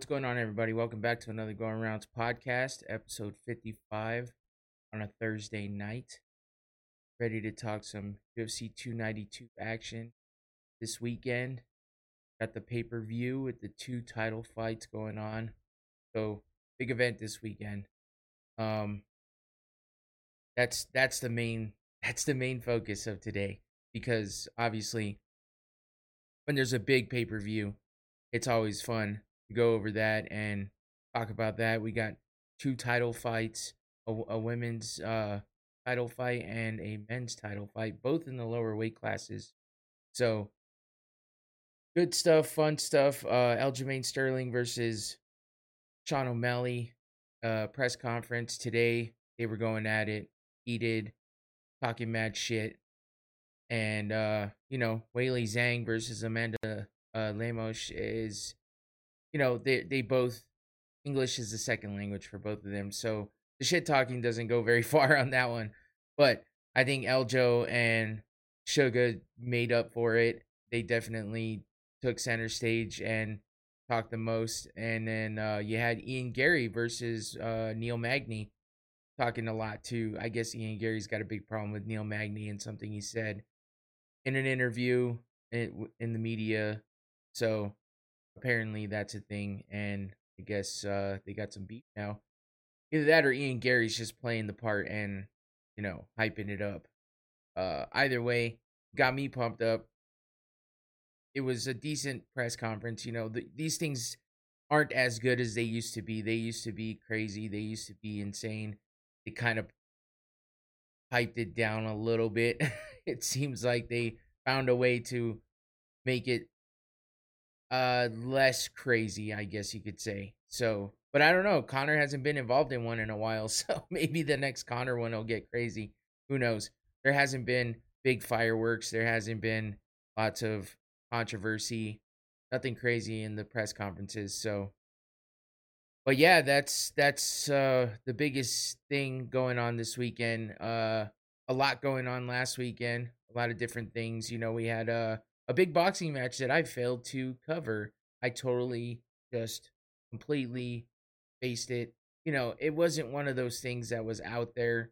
What's going on, everybody? Welcome back to another Going Rounds podcast, episode 55 on a Thursday night. Ready to talk some UFC 292 action this weekend. Got the pay per view with the two title fights going on. So, big event this weekend. Um, that's that's the main that's the main focus of today because obviously when there's a big pay per view, it's always fun go over that and talk about that. We got two title fights, a, a women's uh, title fight and a men's title fight, both in the lower weight classes. So good stuff, fun stuff. Uh, Aljamain Sterling versus Sean O'Malley uh, press conference today. They were going at it, heated, talking mad shit. And uh, you know, Weili Zhang versus Amanda uh, Lemos is you know, they they both English is the second language for both of them. So the shit talking doesn't go very far on that one. But I think Aljo and Suga made up for it. They definitely took center stage and talked the most. And then uh, you had Ian Garry versus uh, Neil Magny talking a lot too. I guess Ian Garry's got a big problem with Neil Magny and something he said in an interview in, in the media. So apparently that's a thing, and I guess uh, they got some beat now. Either that or Ian Garry's just playing the part and you know hyping it up. Uh, either way, got me pumped up. It was a decent press conference. You know, the, these things aren't as good as they used to be. They used to be crazy. They used to be insane. They kind of hyped it down a little bit. it seems like they found a way to make it uh less crazy, I guess you could say. So, but I don't know. Conor hasn't been involved in one in a while, so maybe the next Conor one will get crazy. Who knows? There hasn't been big fireworks. There hasn't been lots of controversy. Nothing crazy in the press conferences. So, but yeah, that's that's uh the biggest thing going on this weekend. Uh, a lot going on last weekend. A lot of different things. You know, we had uh a big boxing match that I failed to cover. I totally just completely faced it. You know, it wasn't one of those things that was out there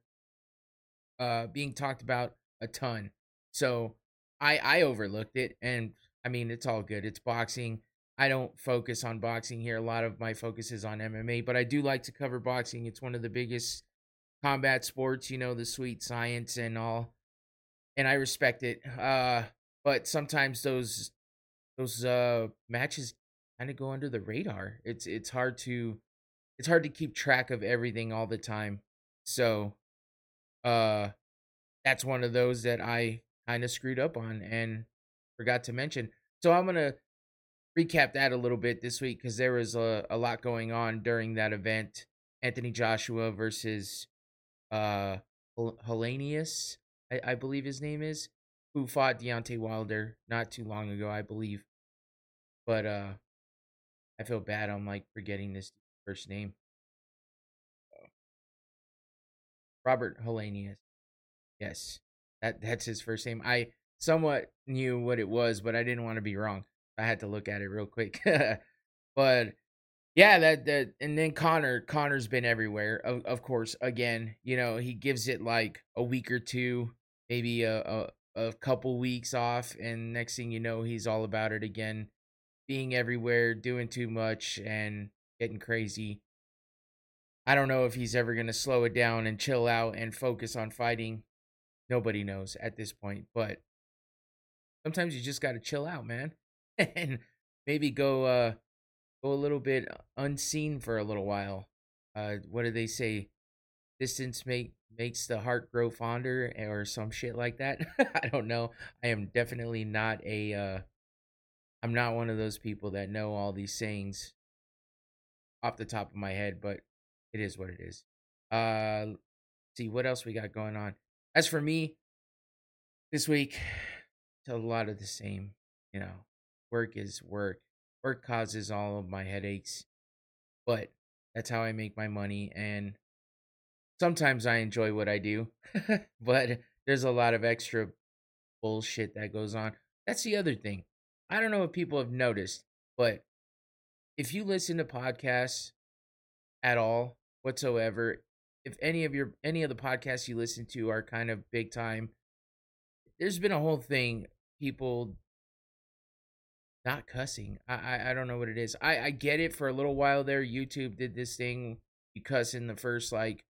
uh being talked about a ton. So I I overlooked it and I mean it's all good. It's boxing. I don't focus on boxing here. A lot of my focus is on MMA, but I do like to cover boxing. It's one of the biggest combat sports, you know, the sweet science and all. And I respect it. Uh but sometimes those those uh matches kind of go under the radar. It's it's hard to it's hard to keep track of everything all the time. So uh that's one of those that I kind of screwed up on and forgot to mention. So I'm going to recap that a little bit this week cuz there was a, a lot going on during that event. Anthony Joshua versus uh Helenius, I, I believe his name is who fought Deontay Wilder not too long ago, I believe. But uh I feel bad. I'm like forgetting this first name. Robert Helenius. Yes, that that's his first name. I somewhat knew what it was, but I didn't want to be wrong. I had to look at it real quick. but yeah, that that and then Conor Conor's been everywhere. Of, of course, again, you know, he gives it like a week or two, maybe a, a a couple weeks off, and next thing you know, he's all about it again, being everywhere, doing too much, and getting crazy. I don't know if he's ever going to slow it down and chill out and focus on fighting. Nobody knows at this point, but sometimes you just got to chill out, man, and maybe go uh go a little bit unseen for a little while. Uh what do they say? Distance make makes the heart grow fonder or some shit like that. I don't know. I am definitely not a uh I'm not one of those people that know all these sayings off the top of my head, but it is what it is. Uh see what else we got going on. As for me, this week it's a lot of the same, you know. Work is work. Work causes all of my headaches. But that's how I make my money and sometimes I enjoy what I do, but there's a lot of extra bullshit that goes on. That's the other thing. I don't know if people have noticed, but if you listen to podcasts at all whatsoever, if any of your any of the podcasts you listen to are kind of big time, there's been a whole thing people not cussing. I, I I don't know what it is. I I get it for a little while there. YouTube did this thing you cuss in the first like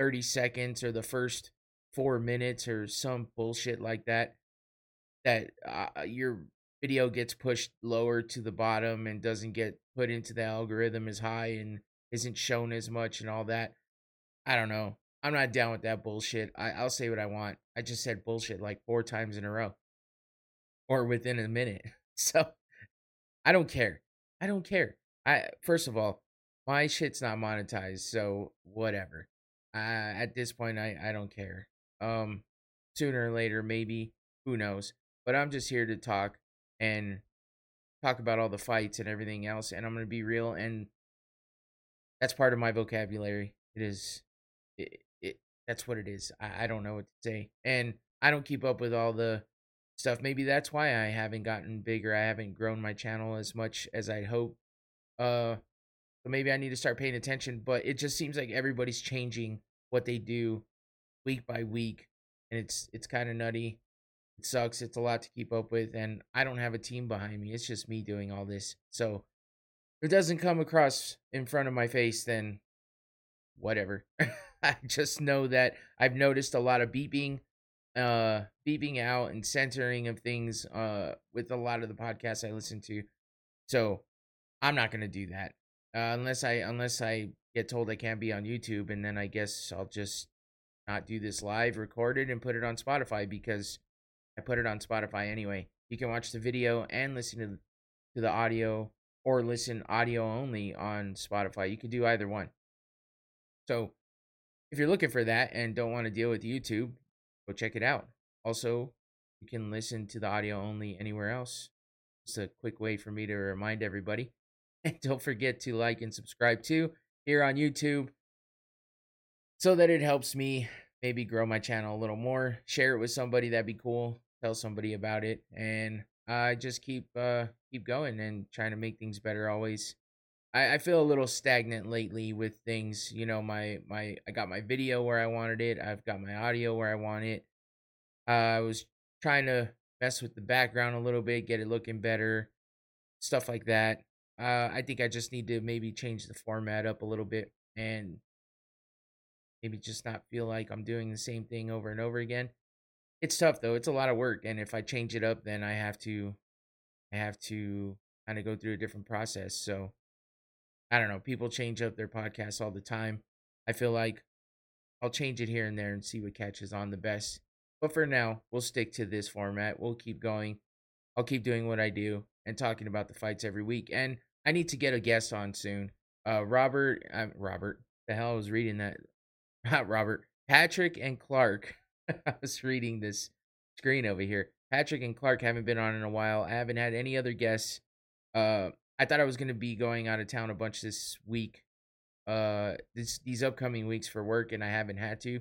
30 seconds or the first 4 minutes or some bullshit like that that uh, your video gets pushed lower to the bottom and doesn't get put into the algorithm as high and isn't shown as much and all that. I don't know. I'm not down with that bullshit. I, I'll say what I want. I just said bullshit like four times in a row or within a minute. So I don't care. I don't care. I first of all, my shit's not monetized, so whatever. Uh, at this point, I I don't care. Um, sooner or later, maybe who knows. But I'm just here to talk and talk about all the fights and everything else, and I'm gonna be real, and that's part of my vocabulary. It is, it, it that's what it is. I I don't know what to say, and I don't keep up with all the stuff. Maybe that's why I haven't gotten bigger. I haven't grown my channel as much as I'd hope. Uh, so maybe I need to start paying attention. But it just seems like everybody's changing what they do week by week, and it's it's kind of nutty. It sucks. It's a lot to keep up with, and I don't have a team behind me. It's just me doing all this. So if it doesn't come across in front of my face, then whatever. I just know that I've noticed a lot of beeping uh beeping out and centering of things uh with a lot of the podcasts I listen to. So I'm not gonna do that. Uh, unless I unless I get told I can't be on YouTube and then I guess I'll just not do this live recorded and put it on Spotify because I put it on Spotify anyway. You can watch the video and listen to to the audio or listen audio only on Spotify. You can do either one. So if you're looking for that and don't want to deal with YouTube, go check it out. Also, you can listen to the audio only anywhere else. It's a quick way for me to remind everybody. And don't forget to like and subscribe too here on YouTube so that it helps me maybe grow my channel a little more. Share it with somebody, that'd be cool. Tell somebody about it. And I just keep uh keep going and trying to make things better always. I, I feel a little stagnant lately with things. You know, my my I got my video where I wanted it. I've got my audio where I want it. Uh, I was trying to mess with the background a little bit, get it looking better, stuff like that. Uh, I think I just need to maybe change the format up a little bit and maybe just not feel like I'm doing the same thing over and over again. It's tough though. It's a lot of work, and if I change it up, then I have to, I have to kind of go through a different process. So I don't know. People change up their podcasts all the time. I feel like I'll change it here and there and see what catches on the best. But for now, we'll stick to this format. We'll keep going. I'll keep doing what I do and talking about the fights every week. And I need to get a guest on soon. Uh, Robert, uh, Robert, the hell I was reading that. Not Robert, Patrick and Clark. I was reading this screen over here. Patrick and Clark haven't been on in a while. I haven't had any other guests. Uh, I thought I was gonna be going out of town a bunch this week, uh, this these upcoming weeks for work, and I haven't had to.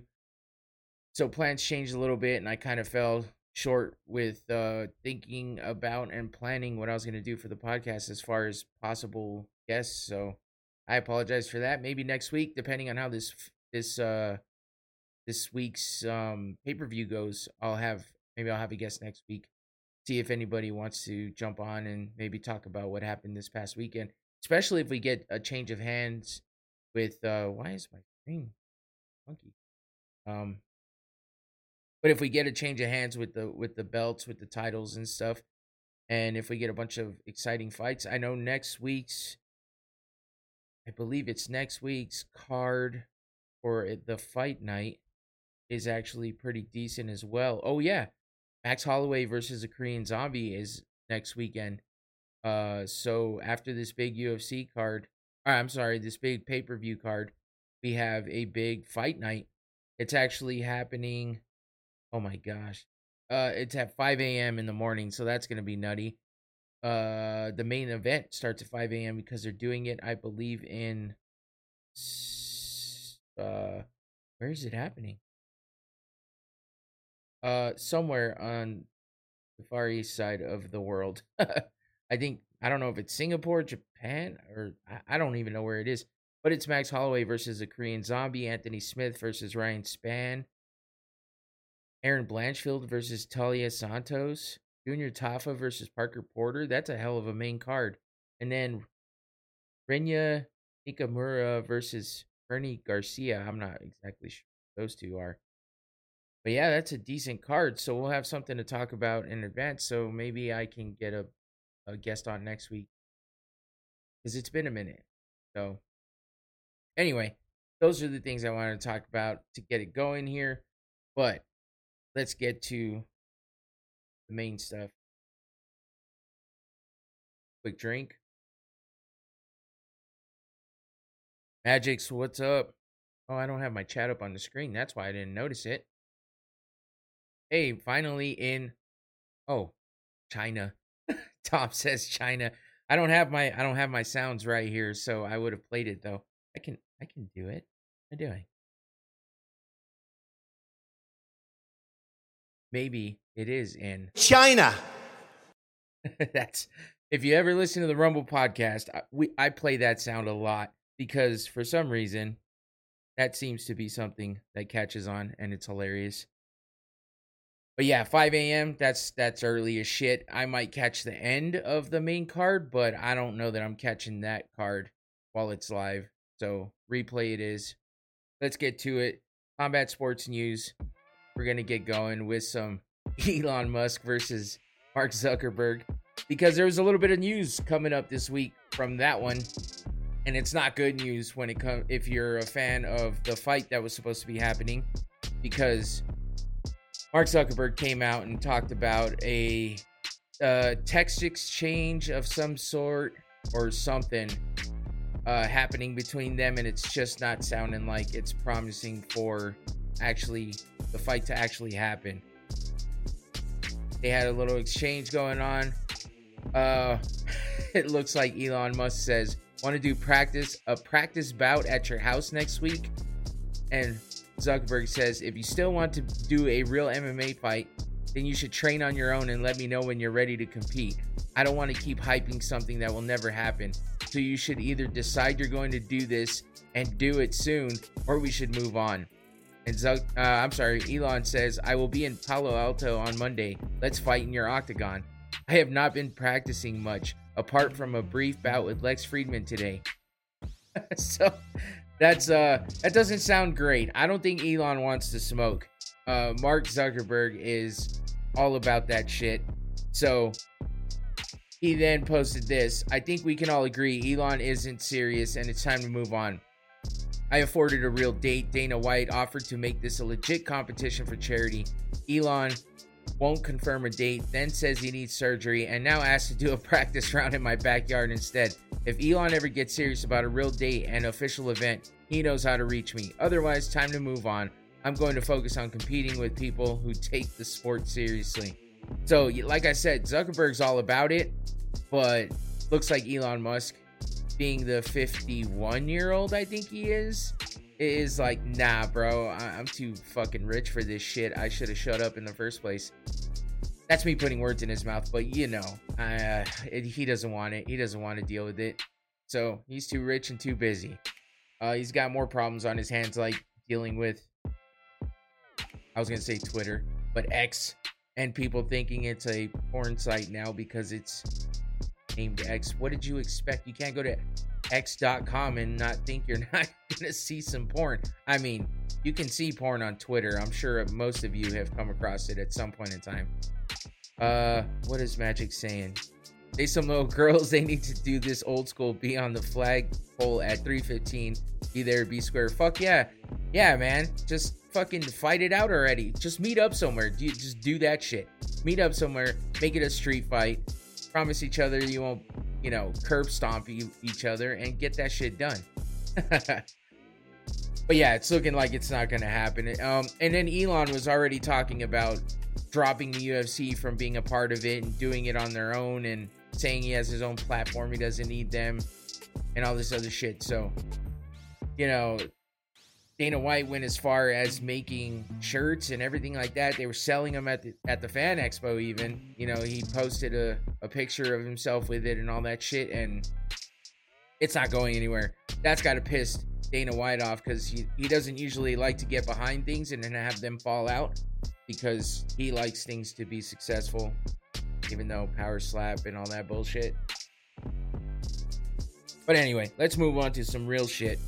So plans changed a little bit, and I kind of fell short with uh thinking about and planning what I was gonna do for the podcast as far as possible guests. So I apologize for that. Maybe next week, depending on how this this uh this week's um pay per view goes, I'll have maybe I'll have a guest next week see if anybody wants to jump on and maybe talk about what happened this past weekend, especially if we get a change of hands with uh why is my screen funky? Um but if we get a change of hands with the with the belts, with the titles and stuff, and if we get a bunch of exciting fights, I know next week's I believe it's next week's card for the fight night is actually pretty decent as well. Oh yeah, Max Holloway versus a Korean Zombie is next weekend. Uh, so after this big UFC card, or I'm sorry, this big pay per view card, we have a big fight night. It's actually happening. Oh my gosh, uh, it's at 5 a.m. in the morning, so that's gonna be nutty. Uh, the main event starts at 5 a.m. because they're doing it, I believe, in uh, where is it happening? uh somewhere on the far east side of the world I think I don't know if it's Singapore, Japan, or I, I don't even know where it is. But it's Max Holloway versus a Korean Zombie, Anthony Smith versus Ryan Spann, Erin Blanchfield versus Taila Santos, Junior Tafa versus Parker Porter. That's a hell of a main card. And then Rinya Nakamura versus Fernie Garcia. I'm not exactly sure those two are. But yeah, that's a decent card. So we'll have something to talk about in advance. So maybe I can get a, a guest on next week. Because it's been a minute. So anyway, those are the things I wanted to talk about to get it going here. But let's get to the main stuff. Quick drink. Magic's, what's up? Oh, I don't have my chat up on the screen. That's why I didn't notice it. Hey, finally in oh, China. Tom says China. I don't have my I don't have my sounds right here, so I would have played it though. I can I can do it. What am I doing? Maybe it is in China. That's if you ever listen to the Rumble podcast, I, we I play that sound a lot because for some reason that seems to be something that catches on and it's hilarious. But yeah, 5 a.m. That's that's early as shit. I might catch the end of the main card, but I don't know that I'm catching that card while it's live. So replay it is. Let's get to it. Combat sports news. We're gonna get going with some Elon Musk versus Mark Zuckerberg because there was a little bit of news coming up this week from that one and it's not good news when it comes if you're a fan of the fight that was supposed to be happening because Mark Zuckerberg came out and talked about a, a text exchange of some sort or something uh, happening between them, and it's just not sounding like it's promising for actually the fight to actually happen. They had a little exchange going on. Uh, it looks like Elon Musk says Want to do practice a practice bout at your house next week? And Zuckerberg says, if you still want to do a real MMA fight, then you should train on your own and let me know when you're ready to compete. I don't want to keep hyping something that will never happen. So you should either decide you're going to do this and do it soon, or we should move on. And Zuck, uh, I'm sorry, Elon says, I will be in Palo Alto on Monday. Let's fight in your octagon. I have not been practicing much apart from a brief bout with Lex Fridman today. so that's uh that doesn't sound great. I don't think Elon wants to smoke. Uh Mark Zuckerberg is all about that shit. So he then posted this. I think we can all agree Elon isn't serious and it's time to move on. I afforded a real date. Dana White offered to make this a legit competition for charity. Elon won't confirm a date, then says he needs surgery, and now asks to do a practice round in my backyard instead. If Elon ever gets serious about a real date and official event, he knows how to reach me. Otherwise, time to move on. I'm going to focus on competing with people who take the sport seriously. So, like I said, Zuckerberg's all about it, but looks like Elon Musk, being the 51 year old I think he is, is like, nah, bro, I- am too fucking rich for this shit. I should have shut up in the first place. That's me putting words in his mouth, but you know, uh, it, he doesn't want it. He doesn't want to deal with it. So he's too rich and too busy. Uh, he's got more problems on his hands, like dealing with, I was going to say Twitter, but X, and people thinking it's a porn site now because it's named X. What did you expect? You can't go to x.com and not think you're not to see some porn. I mean, you can see porn on Twitter. I'm sure most of you have come across it at some point in time. Uh, what is Magic saying? They some little girls. They need to do this old school. Be on the flag pole at 315. Be there. Be square. Fuck yeah, yeah, man. Just fucking fight it out already. Just meet up somewhere. Do just do that shit. Meet up somewhere. Make it a street fight. Promise each other you won't you know, curb stomp each other and get that shit done. but yeah, it's looking like it's not going to happen. Um, and then Elon was already talking about dropping the UFC from being a part of it and doing it on their own and saying he has his own platform, he doesn't need them, and all this other shit. So, you know, Dana White went as far as making shirts and everything like that. They were selling them at the at the fan expo even. You know, he posted a, a picture of himself with it and all that shit and it's not going anywhere. That's gotta piss Dana White off because he, he doesn't usually like to get behind things and then have them fall out because he likes things to be successful, even though power slap and all that bullshit. But anyway, let's move on to some real shit.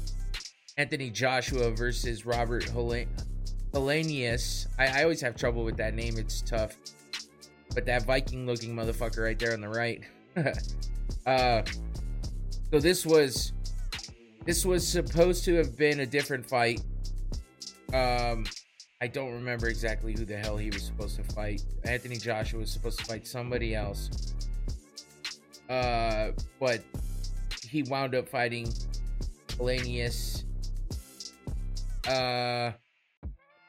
Anthony Joshua versus Robert Helenius. I, I always have trouble with that name. It's tough. But that Viking looking motherfucker right there on the right. uh, so this was this was supposed to have been a different fight. Um, I don't remember exactly who the hell he was supposed to fight. Anthony Joshua was supposed to fight somebody else. Uh, but he wound up fighting Helenius uh,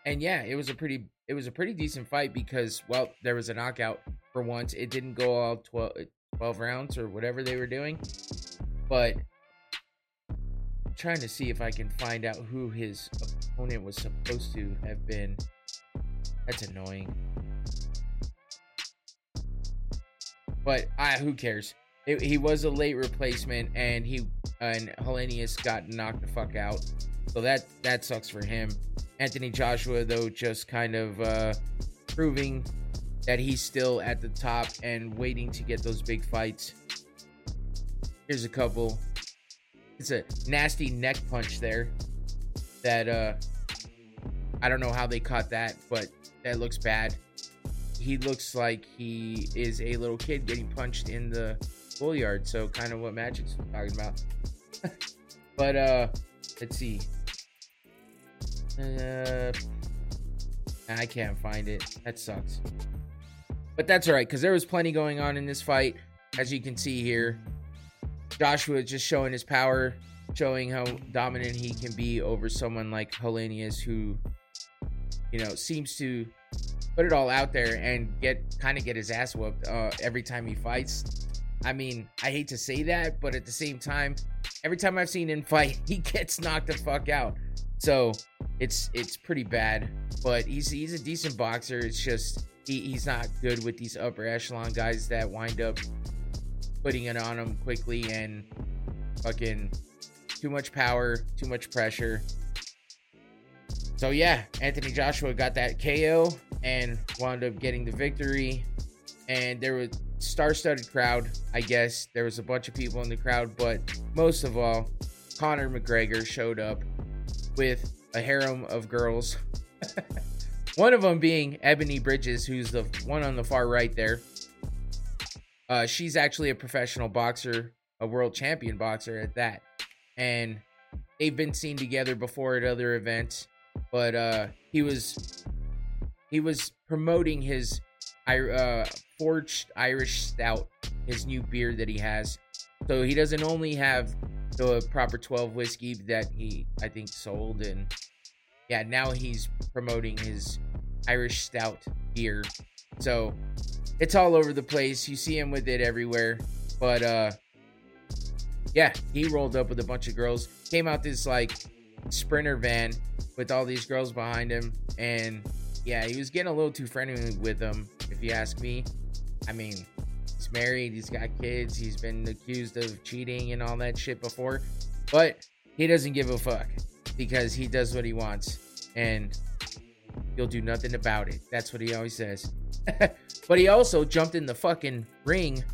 and yeah, it was a pretty it was a pretty decent fight because well, there was a knockout for once. It didn't go all 12, 12 rounds or whatever they were doing, but I'm trying to see if I can find out who his opponent was supposed to have been. That's annoying. But I who cares? It, he was a late replacement, and he and Helenius got knocked the fuck out. So that that sucks for him. Anthony Joshua though just kind of uh, proving that he's still at the top and waiting to get those big fights. Here's a couple. It's a nasty neck punch there. That uh I don't know how they caught that, but that looks bad. He looks like he is a little kid getting punched in the schoolyard, so kind of what Magic's talking about. but uh let's see. Uh, I can't find it. That sucks. But that's all right, because there was plenty going on in this fight, as you can see here. Joshua just showing his power, showing how dominant he can be over someone like Helenius, who, you know, seems to put it all out there and get kind of get his ass whooped uh, every time he fights. I mean, I hate to say that, but at the same time, every time I've seen him fight, he gets knocked the fuck out. So it's it's pretty bad. But he's he's a decent boxer. It's just he, he's not good with these upper echelon guys that wind up putting it on him quickly and fucking too much power, too much pressure. So yeah, Anthony Joshua got that KO and wound up getting the victory. And there was star-studded crowd, I guess. There was a bunch of people in the crowd, but most of all, Conor McGregor showed up with a harem of girls. one of them being Ebony Bridges, who's the one on the far right there. Uh, she's actually a professional boxer, a world champion boxer at that. And they've been seen together before at other events. But uh, he was he was promoting his uh, forged Irish stout, his new beer that he has. So he doesn't only have the proper 12 whiskey that he I think sold and yeah, now he's promoting his Irish stout beer. So it's all over the place. You see him with it everywhere. But uh yeah, he rolled up with a bunch of girls. Came out this like sprinter van with all these girls behind him and yeah, he was getting a little too friendly with them if you ask me. I mean, married, he's got kids, he's been accused of cheating and all that shit before, but he doesn't give a fuck because he does what he wants and he'll do nothing about it. That's what he always says. but he also jumped in the fucking ring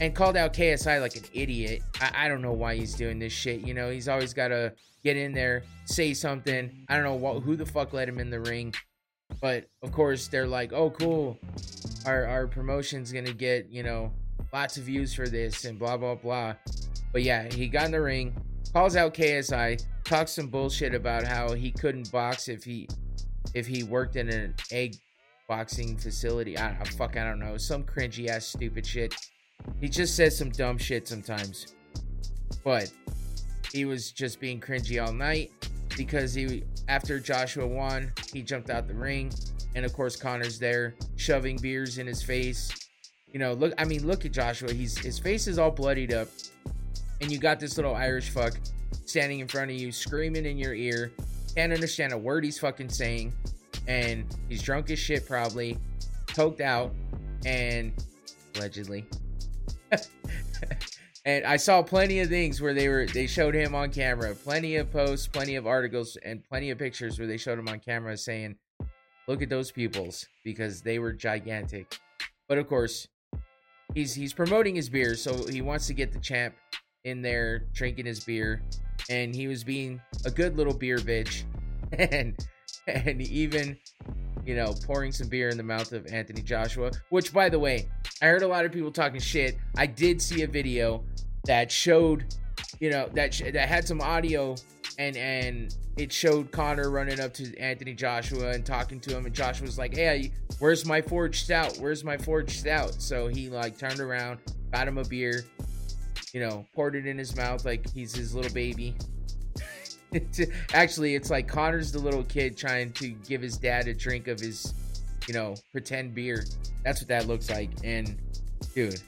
and called out KSI like an idiot. I, I don't know why he's doing this shit. You know, he's always got to get in there, say something. I don't know what, who the fuck let him in the ring. But of course, they're like, oh, cool. Our, our promotion's to get, you know, lots of views for this and blah, blah, blah. But yeah, he got in the ring, calls out KSI, talks some bullshit about how he couldn't box if he if he worked in an egg boxing facility. I don't fuck, I don't know. Some cringy ass stupid shit. He just says some dumb shit sometimes. But he was just being cringy all night because he after Joshua won, he jumped out the ring, and of course Conor's there shoving beers in his face. You know, look. I mean, look at Joshua. He's his face is all bloodied up, and you got this little Irish fuck standing in front of you, screaming in your ear, can't understand a word he's fucking saying, and he's drunk as shit, probably, coked out, and allegedly. and I saw plenty of things where they were they showed him on camera, plenty of posts, plenty of articles, and plenty of pictures where they showed him on camera saying, "Look at those pupils," because they were gigantic. But of course, he's he's promoting his beer, so he wants to get the champ in there drinking his beer, and he was being a good little beer bitch, and and even you know pouring some beer in the mouth of Anthony Joshua. Which, by the way, I heard a lot of people talking shit. I did see a video that showed, you know, that sh- that had some audio and and it showed Conor running up to Anthony Joshua and talking to him, and Joshua was like, "Hey, where's my forged stout? Where's my forged stout?" So he like turned around, got him a beer, you know, poured it in his mouth like he's his little baby. Actually, it's like Conor's the little kid trying to give his dad a drink of his, you know, pretend beer. That's what that looks like. And dude,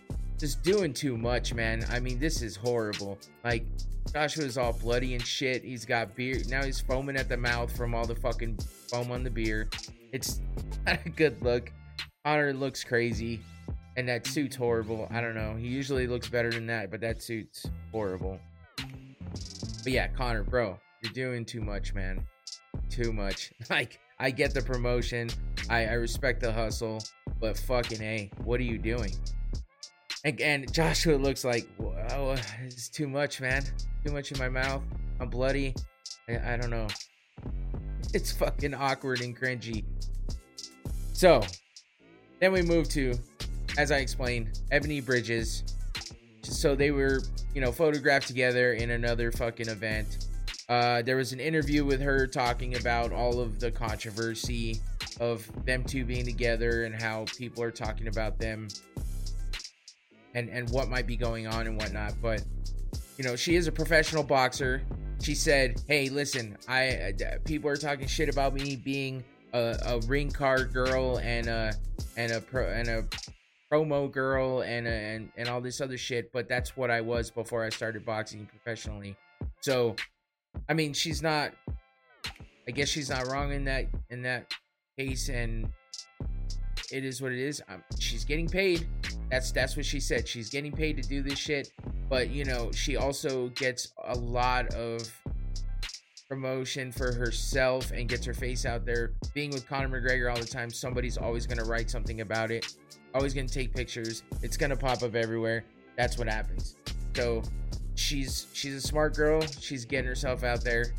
just doing too much, man. I mean, this is horrible. Like Joshua's all bloody and shit. He's got beer. Now he's foaming at the mouth from all the fucking foam on the beer. It's not a good look. Conor looks crazy. And that suit's horrible. I don't know. He usually looks better than that, but that suit's horrible. But yeah, Conor, bro, you're doing too much, man. Too much. Like, I get the promotion. I, I respect the hustle. But fucking A, what are you doing? And Joshua looks like, it's too much, man. Too much in my mouth. I'm bloody. I, I don't know. It's fucking awkward and cringy. So, then we move to, as I explained, Ebony Bridges. So they were, you know, photographed together in another fucking event. Uh, there was an interview with her talking about all of the controversy of them two being together and how people are talking about them and and what might be going on and whatnot. But you know, she is a professional boxer. She said, "Hey, listen, I uh, people are talking shit about me being a, a ring card girl and a and a pro and a promo girl and, a, and and all this other shit, but that's what I was before I started boxing professionally." So, I mean, she's not. I guess she's not wrong in that in that case, and it is what it is. Um, she's getting paid. That's that's what she said. She's getting paid to do this shit, but you know, she also gets a lot of promotion for herself and gets her face out there. Being with Conor McGregor all the time, somebody's always gonna write something about it. Always gonna take pictures. It's gonna pop up everywhere. That's what happens. So she's she's a smart girl. She's getting herself out there.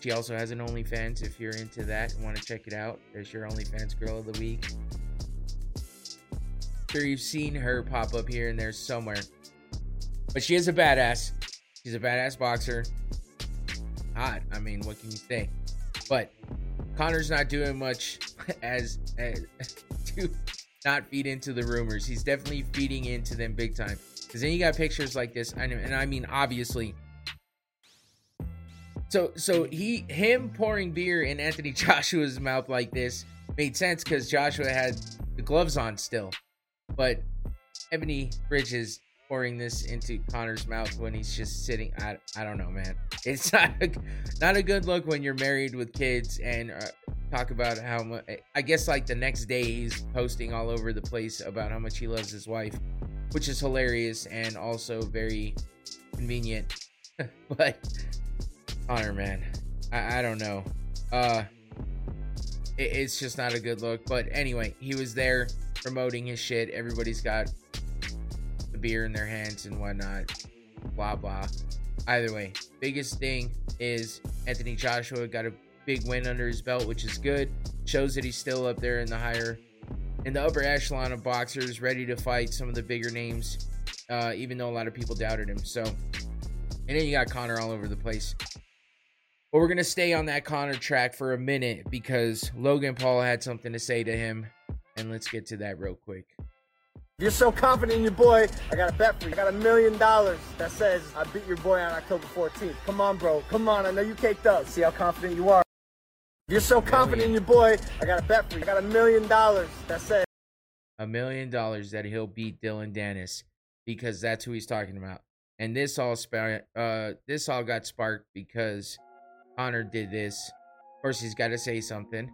She also has an OnlyFans if you're into that and want to check it out. There's your OnlyFans girl of the week. Sure, you've seen her pop up here and there somewhere. But she is a badass. She's a badass boxer. Hot. I mean, what can you say? But Conor's not doing much as, as to not feed into the rumors. He's definitely feeding into them big time. Because then you got pictures like this, and, and I mean, obviously, so so he him pouring beer in Anthony Joshua's mouth like this made sense because Joshua had the gloves on still. But Ebony Bridges pouring this into Conor's mouth when he's just sitting I, I don't know man it's not a, not a good look when you're married with kids and uh, talk about how much I guess like the next day he's posting all over the place about how much he loves his wife which is hilarious and also very convenient but Conor, man, I, I don't know. Uh, it, it's just not a good look. But anyway, he was there promoting his shit. Everybody's got the beer in their hands and whatnot. Blah blah. Either way, biggest thing is Anthony Joshua got a big win under his belt, which is good. Shows that he's still up there in the higher, in the upper echelon of boxers, ready to fight some of the bigger names. Uh, even though a lot of people doubted him. So, and then you got Conor all over the place. But we're going to stay on that Conor track for a minute because Logan Paul had something to say to him. And let's get to that real quick. You're so confident in your boy. I got a bet for you. I got a million dollars that says I beat your boy on October 14th. Come on, bro. Come on. I know you caked up. See how confident you are. You're so confident in your boy. I got a bet for you. I got a million dollars that says a million dollars that he'll beat Dillon Danis because that's who he's talking about. And this all sparked. Uh, this all got sparked because Conor did this Of course, he's got to say something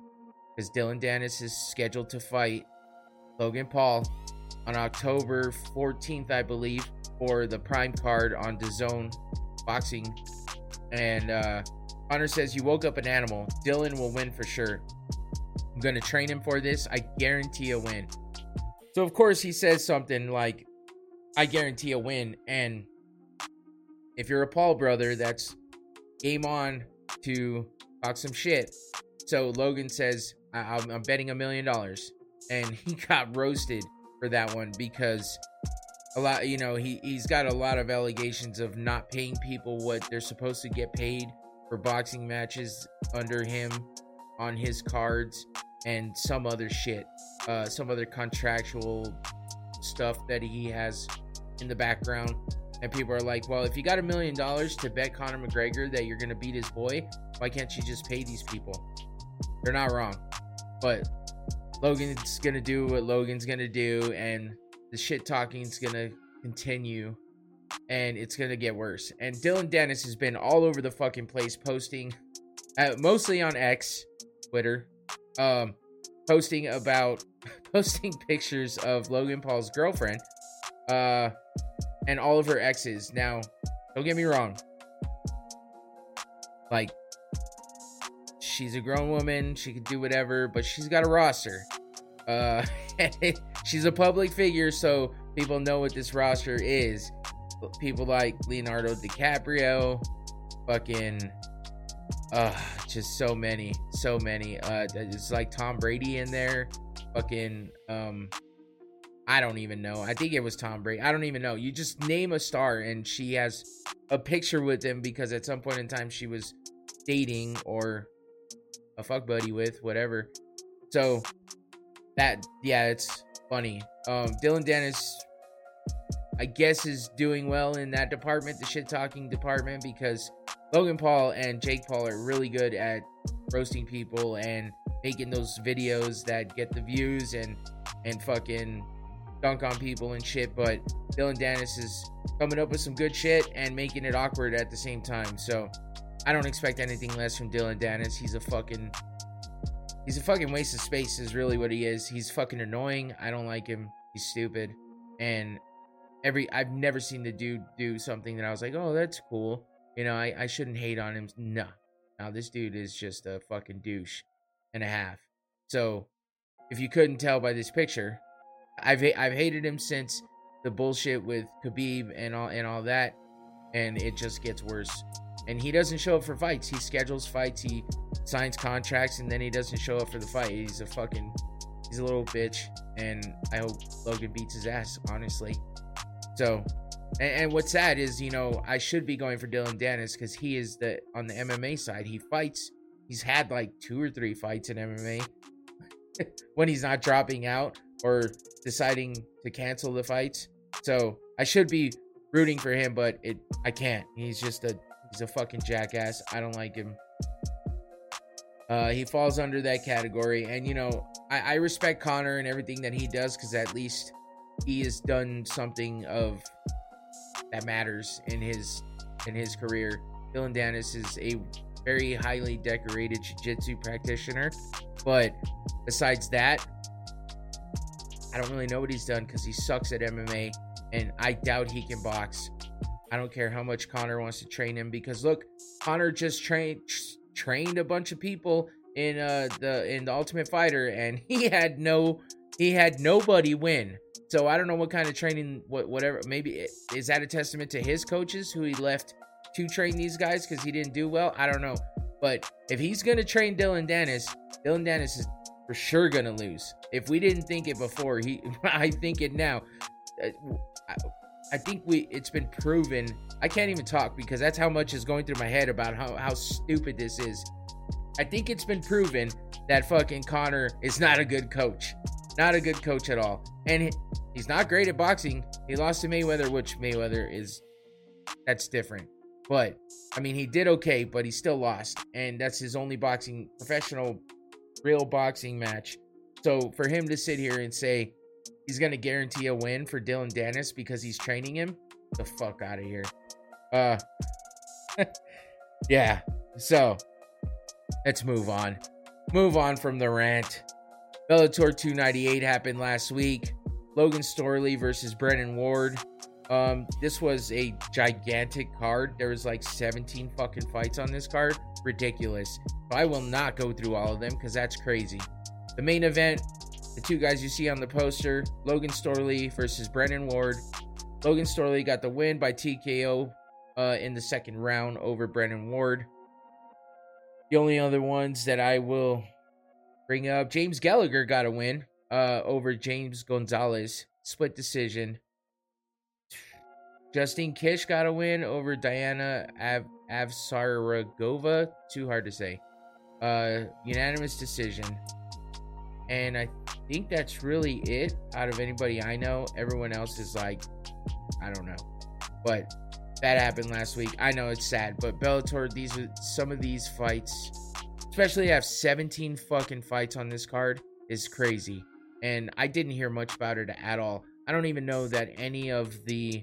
because Dillon Danis is scheduled to fight Logan Paul on October 14th, I believe, for the prime card on DAZN boxing. And uh, Conor says, You woke up an animal. Dillon will win for sure. I'm going to train him for this. I guarantee a win. So, of course, he says something like, I guarantee a win. And if you're a Paul brother, that's game on to talk some shit. So Logan says, I- am betting a million dollars. And he got roasted for that one because a lot, you know, he, he's got a lot of allegations of not paying people what they're supposed to get paid for boxing matches under him on his cards and some other shit, uh, some other contractual stuff that he has in the background. And people are like, well, if you got a million dollars to bet Conor McGregor that you're going to beat his boy, why can't you just pay these people? They're not wrong. But Logan's to do what Logan's to do, and the shit talking's to continue, and it's to get worse. And Dillon Danis has been all over the fucking place posting, uh, mostly on X, Twitter, um, posting about, posting pictures of Logan Paul's girlfriend. Uh, and all of her exes. Now, don't get me wrong. Like, she's a grown woman. She can do whatever, but she's got a roster. Uh, she's a public figure, so people know what this roster is. People like Leonardo DiCaprio, fucking, uh, just so many, so many. Uh, it's like Tom Brady in there, fucking, um, I don't even know. I think it was Tom Brady. I don't even know. You just name a star and she has a picture with him because at some point in time she was dating or a fuck buddy with, whatever. So that yeah, it's funny. Um Dillon Danis I guess is doing well in that department, the shit talking department, because Logan Paul and Jake Paul are really good at roasting people and making those videos that get the views and and fucking dunk on people and shit, but Dillon Danis is coming up with some good shit and making it awkward at the same time. So I don't expect anything less from Dillon Danis. He's a fucking he's a fucking waste of space is really what he is. He's fucking annoying. I don't like him. He's stupid. And every I've never seen the dude do something that I was like, oh, that's cool. You know, I, I shouldn't hate on him. No. Now this dude is just a fucking douche and a half. So if you couldn't tell by this picture, I've I've hated him since the bullshit with Khabib and all and all that, and it just gets worse. And he doesn't show up for fights. He schedules fights. He signs contracts, and then he doesn't show up for the fight. He's a fucking he's a little bitch, and I hope Logan beats his ass. Honestly, so. And, and what's sad is, you know, I should be going for Dillon Danis because he is the on the MMA side. He fights. He's had like two or three fights in MMA when he's not dropping out or deciding to cancel the fights. So I should be rooting for him, but it I can't. He's just a he's a fucking jackass. I don't like him. Uh, he falls under that category, and you know I, I respect Conor and everything that he does because at least he has done something of that matters in his in his career. Dillon Danis is a very highly decorated jiu-jitsu practitioner, but besides that, I don't really know what he's done because he sucks at MMA, and I doubt he can box. I don't care how much Conor wants to train him because look, Conor just trained trained a bunch of people in uh the in the Ultimate Fighter, and he had no he had nobody win. So I don't know what kind of training, what whatever. Maybe is that a testament to his coaches who he left to train these guys because he didn't do well. I don't know, but if he's gonna train Dillon Danis, Dillon Danis is for sure gonna lose. If we didn't think it before, he I think it now. I think we it's been proven. I can't even talk because that's how much is going through my head about how, how stupid this is. I think it's been proven that fucking Conor is not a good coach. Not a good coach at all. And he's not great at boxing. He lost to Mayweather, which Mayweather is that's different. But I mean, he did okay, but he still lost. And that's his only boxing professional real boxing match. So for him to sit here and say he's to guarantee a win for Dillon Danis because he's training him, the fuck out of here. Uh, yeah. So let's move on. Move on from the rant. Bellator 298 happened last week. Logan Storley versus Brennan Ward. Um, this was a gigantic card. There was like 17 fucking fights on this card. Ridiculous. I will not go through all of them because that's crazy. The main event, the two guys you see on the poster, Logan Storley versus Brennan Ward. Logan Storley got the win by TKO uh, in the second round over Brennan Ward. The only other ones that I will bring up, James Gallagher got a win uh, over James Gonzalez, split decision. Justine Kish got a win over Diana Av- Avsaragova. Too hard to say. Uh, unanimous decision. And I think that's really it out of anybody I know. Everyone else is like, I don't know. But that happened last week. I know it's sad, but Bellator, these are some of these fights, especially have 17 fucking fights on this card, is crazy. And I didn't hear much about it at all. I don't even know that any of the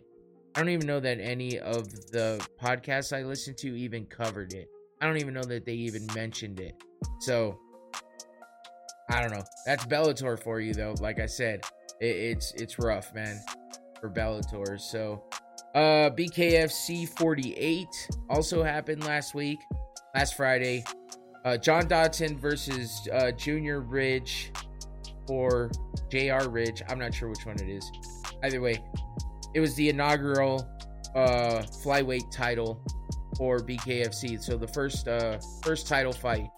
I don't even know that any of the podcasts I listened to even covered it. I don't even know that they even mentioned it. So I don't know. That's Bellator for you though. Like I said, it, it's it's rough, man, for Bellator. So uh BKFC 48 also happened last week, last Friday. Uh John Dodson versus uh Junior Ridge or JR Ridge. I'm not sure which one it is. Either way, it was the inaugural uh flyweight title for BKFC. So the first uh first title fight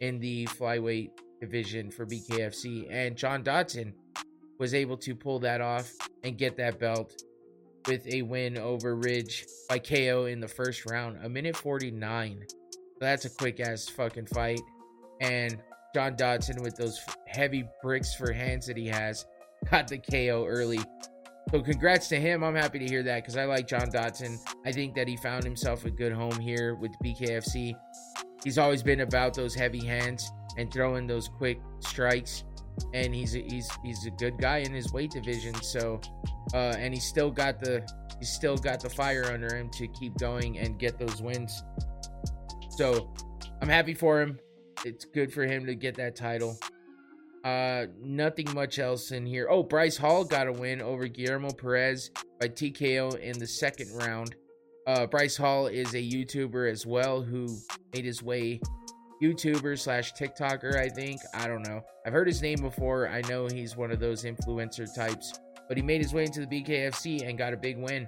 in the flyweight division for BKFC and John Dodson was able to pull that off and get that belt with a win over Ridge by KO in the first round, a minute 49. So that's a quick ass fucking fight. And John Dodson with those heavy bricks for hands that he has got the KO early so congrats to him. I'm happy to hear that because I like John Dodson. I think that he found himself a good home here with BKFC. He's always been about those heavy hands and throwing those quick strikes. And he's a, he's he's a good guy in his weight division. So, uh, and he's still got the he's still got the fire under him to keep going and get those wins. So, I'm happy for him. It's good for him to get that title. Uh, nothing much else in here. Oh, Bryce Hall got a win over Guillermo Perez by TKO in the second round. Uh, Bryce Hall is a YouTuber as well who made his way YouTuber slash TikToker, I think. I don't know. I've heard his name before. I know he's one of those influencer types, but he made his way into the BKFC and got a big win.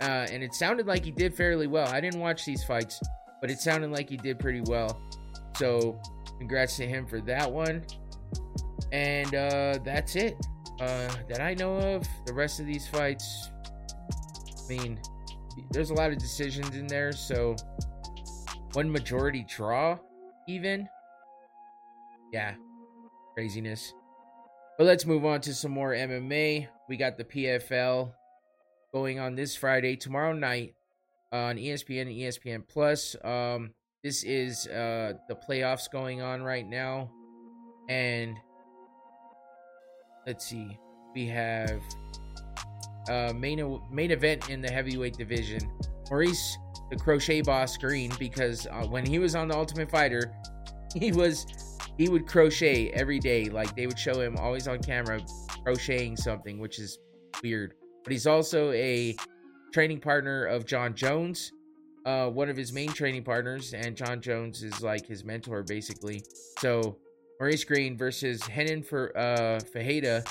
Uh, and it sounded like he did fairly well. I didn't watch these fights, but it sounded like he did pretty well. So, congrats to him for that one. And uh, that's it uh, that I know of. The rest of these fights, I mean, there's a lot of decisions in there. So one majority draw, even. Yeah, craziness. But let's move on to some more MMA. We got the PFL going on this Friday, tomorrow night on ESPN and ESPN Plus. Um, this is uh, the playoffs going on right now, and let's see, we have uh, main main event in the heavyweight division. Maurice, the crochet boss, Greene because uh, when he was on the Ultimate Fighter, he was he would crochet every day. Like they would show him always on camera crocheting something, which is weird. But he's also a training partner of Jon Jones, uh, one of his main training partners, and Jon Jones is like his mentor basically. So Maurice Greene versus Renan for uh Ferreira.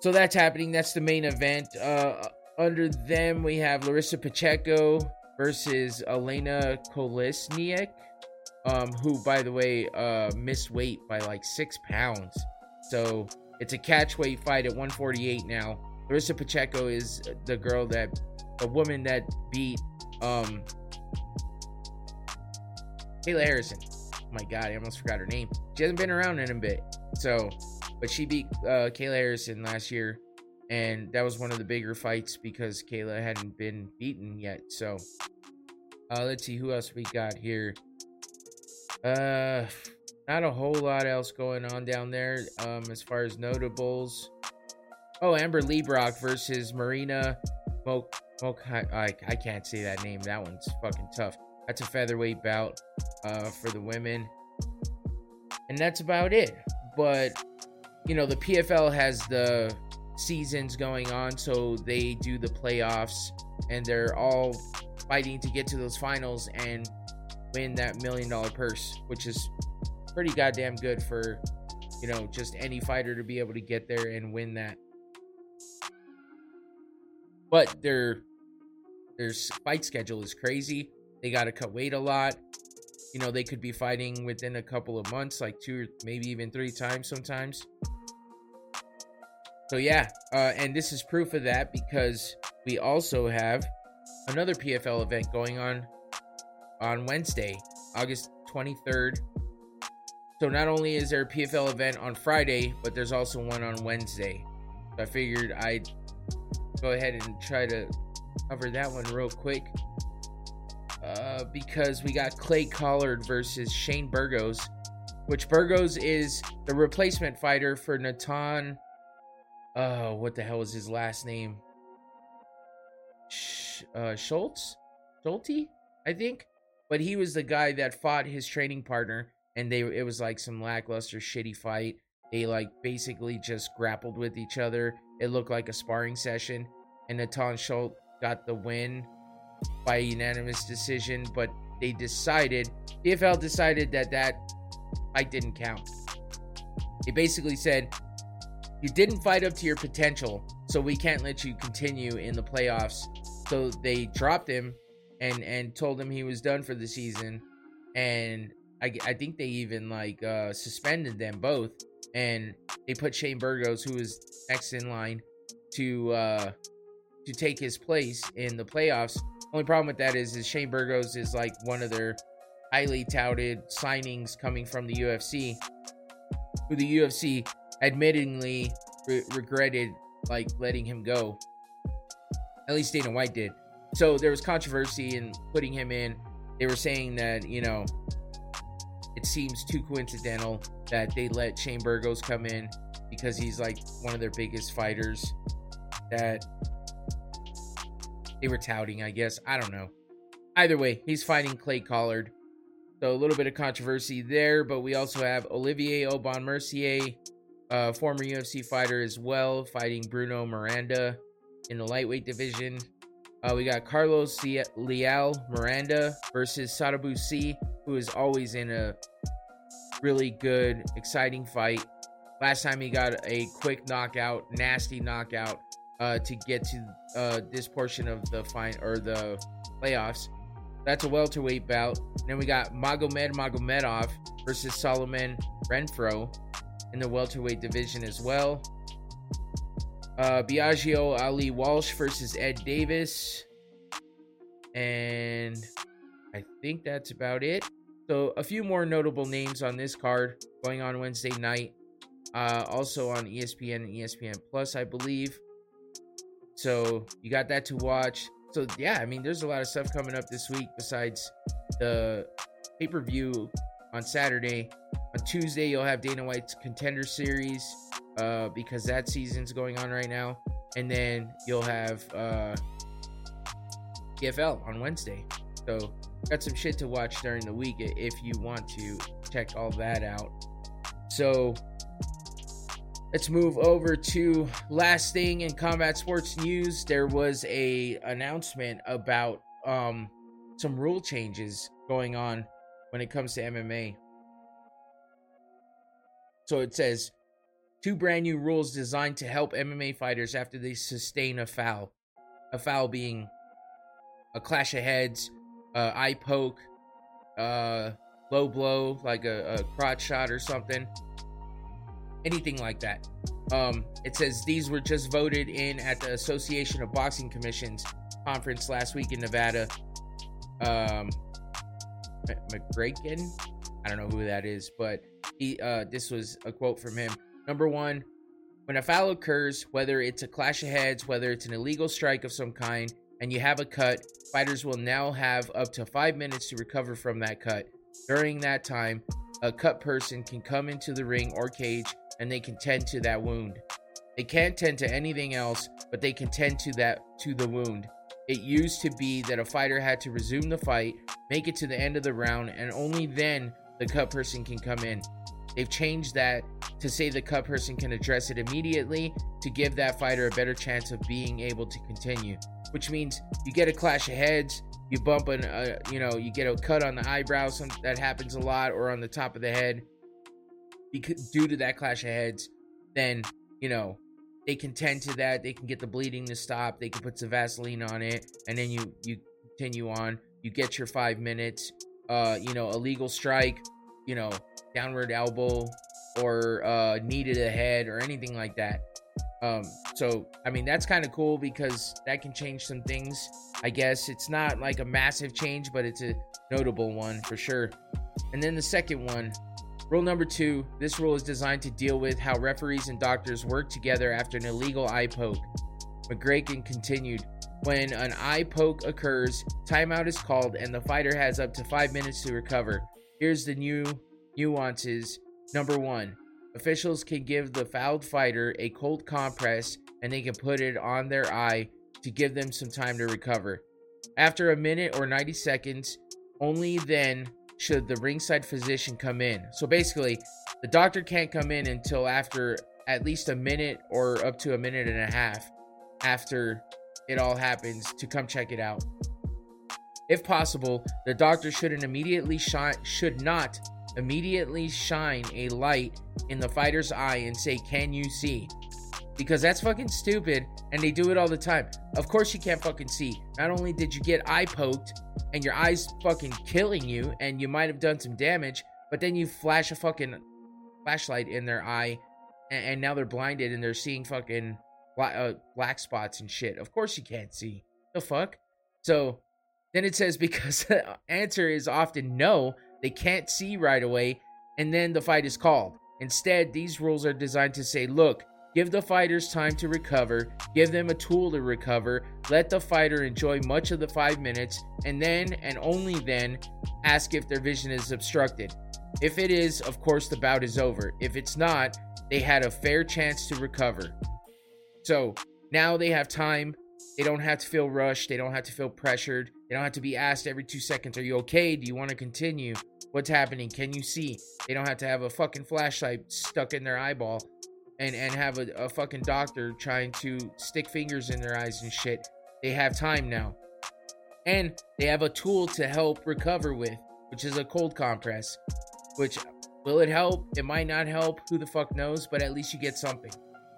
So that's happening. That's the main event. Uh under them we have Larissa Pacheco versus Elena Kolesniak. Um, who by the way uh missed weight by like six pounds. So it's a catch weight fight at 148 now. Larissa Pacheco is the girl that the woman that beat um Kayla Harrison Oh my god, I almost forgot her name. She hasn't been around in a bit. So, but she beat uh, Kayla Harrison last year, and that was one of the bigger fights because Kayla hadn't been beaten yet. So, uh, let's see who else we got here. Uh, not a whole lot else going on down there. Um, as far as notables. Oh, Amber Leibrock versus Marina Mok. Mok- I, I can't say that name. That one's fucking tough. That's a featherweight bout uh, for the women. And that's about it. But, you know, the PFL has the seasons going on, so they do the playoffs and they're all fighting to get to those finals and win that million dollar purse, which is pretty goddamn good for, you know, just any fighter to be able to get there and win that. But their their fight schedule is crazy. They got to cut weight a lot. You know, they could be fighting within a couple of months, like two or maybe even three times sometimes. So yeah, uh, and this is proof of that because we also have another PFL event going on on Wednesday, August 23rd. So not only is there a PFL event on Friday, but there's also one on Wednesday. So I figured I'd go ahead and try to cover that one real quick. Uh, because we got Clay Collard versus Shane Burgos, which Burgos is the replacement fighter for Natan. Uh, what the hell was his last name? Sh- uh, Schultz, Schulte, I think. But he was the guy that fought his training partner, and they it was like some lackluster, shitty fight. They like basically just grappled with each other. It looked like a sparring session, and Natan Schultz got the win by unanimous decision. But they decided, PFL decided that that fight didn't count. They basically said you didn't fight up to your potential, so we can't let you continue in the playoffs. So they dropped him and and told him he was done for the season. And I, I think they even like uh, suspended them both, and they put Shane Burgos, who was next in line, to uh, to take his place in the playoffs. Only problem with that is, is Shane Burgos is like one of their highly touted signings coming from the UFC, who the UFC admittingly re- regretted like letting him go. At least Dana White did. So there was controversy in putting him in. They were saying that you know it seems too coincidental that they let Shane Burgos come in because he's like one of their biggest fighters that they were touting, I guess. I don't know. Either way, he's fighting Clay Collard. So a little bit of controversy there, but we also have Olivier Aubin Mercier, a former UFC fighter as well, fighting Bruno Miranda in the lightweight division. Uh, we got Carlos Leal Miranda versus Sadibou Sy, who is always in a really good, exciting fight. Last time he got a quick knockout, nasty knockout, uh, to get to uh, this portion of the fine or the playoffs. That's a welterweight bout. And Then we got Magomed Magomedov versus Solomon Renfro in the welterweight division as well. Uh, Biagio Ali Walsh versus Ed Davis. And I think that's about it. So, a few more notable names on this card going on Wednesday night. Uh, also on ESPN and ESPN Plus, I believe. So, you got that to watch. So, yeah, I mean, there's a lot of stuff coming up this week besides the pay per view on Saturday. On Tuesday, you'll have Dana White's Contender Series uh, because that season's going on right now. And then you'll have uh, on Wednesday. So, got some shit to watch during the week if you want to check all that out. So, let's move over to last thing in combat sports news. There was a announcement about um, some rule changes going on when it comes to MMA. So it says two brand new rules designed to help MMA fighters after they sustain a foul. A foul being a clash of heads, uh, eye poke, uh, low blow, like a, a crotch shot or something. Anything like that. Um, it says these were just voted in at the Association of Boxing Commissions conference last week in Nevada. Um, I don't know who that is, but he uh, this was a quote from him. Number one, when a foul occurs, whether it's a clash of heads, whether it's an illegal strike of some kind, and you have a cut, fighters will now have up to five minutes to recover from that cut. During that time, a cut person can come into the ring or cage and they can tend to that wound. They can't tend to anything else, but they can tend to that to the wound. it used to be that a fighter had to resume the fight, make it to the end of the round, and only then the cut person can come in. They've changed that to say the cut person can address it immediately to give that fighter a better chance of being able to continue. Which means you get a clash of heads, you bump an, uh, you know, you get a cut on the eyebrow. Some that happens a lot, or on the top of the head, because due to that clash of heads. Then you know they can tend to that. They can get the bleeding to stop. They can put some Vaseline on it, and then you you continue on. You get your five minutes. Uh, you know, a legal strike. You know, downward elbow or uh, knee to the head or anything like that. Um, so I mean that's kind of cool because that can change some things. I guess it's not like a massive change, but it's a notable one for sure. And then the second one, rule number two. This rule is designed to deal with how referees and doctors work together after an illegal eye poke. McGregor continued. When an eye poke occurs, timeout is called and the fighter has up to five minutes to recover. Here's the new nuances. Number one, officials can give the fouled fighter a cold compress and they can put it on their eye to give them some time to recover. After a minute or 90 seconds, only then should the ringside physician come in. So basically, the doctor can't come in until after at least a minute or up to a minute and a half after it all happens to come check it out. If possible, the doctor shouldn't immediately shine should not immediately shine a light in the fighter's eye and say, Can you see? Because that's fucking stupid and they do it all the time. Of course, you can't fucking see. Not only did you get eye poked and your eyes fucking killing you and you might have done some damage, but then you flash a fucking flashlight in their eye and, and now they're blinded and they're seeing fucking uh, black spots and shit. Of course, you can't see. The fuck? So then it says because the answer is often no, they can't see right away, and then the fight is called. Instead, these rules are designed to say, look, give the fighters time to recover, give them a tool to recover, let the fighter enjoy much of the five minutes, and then and only then ask if their vision is obstructed. If it is, of course, the bout is over. If it's not, they had a fair chance to recover. So now they have time. They don't have to feel rushed. They don't have to feel pressured. They don't have to be asked every two seconds, Are you okay? Do you want to continue? What's happening? Can you see? They don't have to have a fucking flashlight stuck in their eyeball and, and have a, a fucking doctor trying to stick fingers in their eyes and shit. They have time now. And they have a tool to help recover with, which is a cold compress. Which will it help? It might not help. Who the fuck knows? But at least you get something.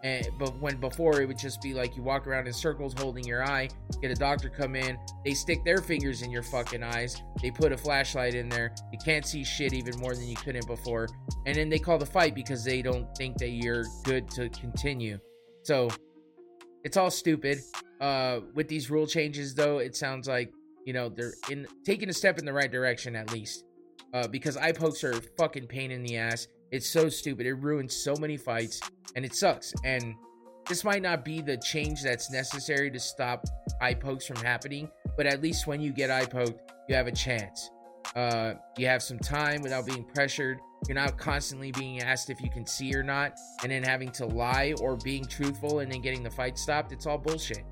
And but when before it would just be like you walk around in circles holding your eye, get a doctor come in, they stick their fingers in your fucking eyes, they put a flashlight in there, you can't see shit even more than you couldn't before, and then they call the fight because they don't think that you're good to continue. So it's all stupid. Uh, with these rule changes though, it sounds like you know they're in taking a step in the right direction at least. Uh, because eye pokes are fucking pain in the ass. It's so stupid. It ruins so many fights and it sucks. And this might not be the change that's necessary to stop eye pokes from happening, but at least when you get eye poked, you have a chance. Uh, you have some time without being pressured. You're not constantly being asked if you can see or not, and then having to lie or being truthful and then getting the fight stopped. It's all bullshit.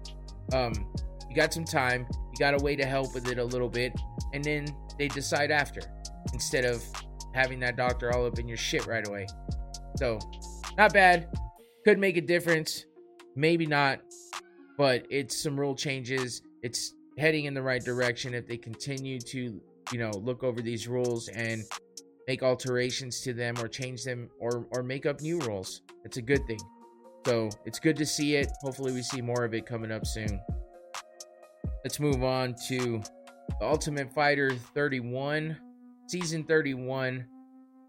Um, you got some time. You got a way to help with it a little bit, and then they decide after instead of having that doctor all up in your shit right away. So not bad. Could make a difference. Maybe not. But it's some rule changes. It's heading in the right direction if they continue to, you know, look over these rules and make alterations to them or change them or or make up new rules. It's a good thing. So it's good to see it. Hopefully we see more of it coming up soon. Let's move on to the Ultimate Fighter 31, season 31,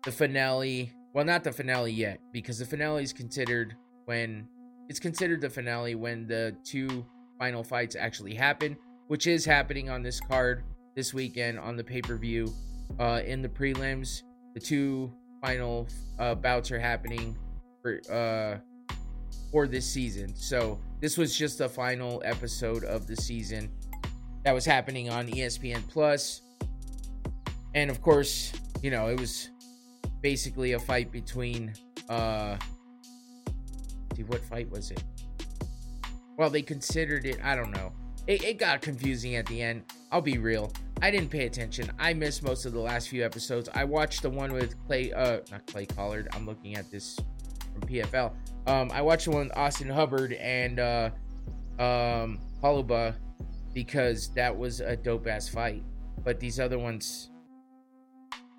the finale well, not the finale yet, because the finale is considered when it's considered the finale when the two final fights actually happen, which is happening on this card this weekend on the pay per view. Uh, in the prelims, the two final uh, bouts are happening for uh, for this season. So this was just the final episode of the season that was happening on ESPN Plus, and of course, you know it was basically a fight between uh see what fight was it well they considered it i don't know it, it got confusing at the end. I'll be real. I didn't pay attention. I missed most of the last few episodes. I watched the one with Clay, uh, not Clay Collard. I'm looking at this from PFL. Um, I watched the one with Austin Hubbard and uh, um, Holobaugh because that was a dope ass fight. But these other ones,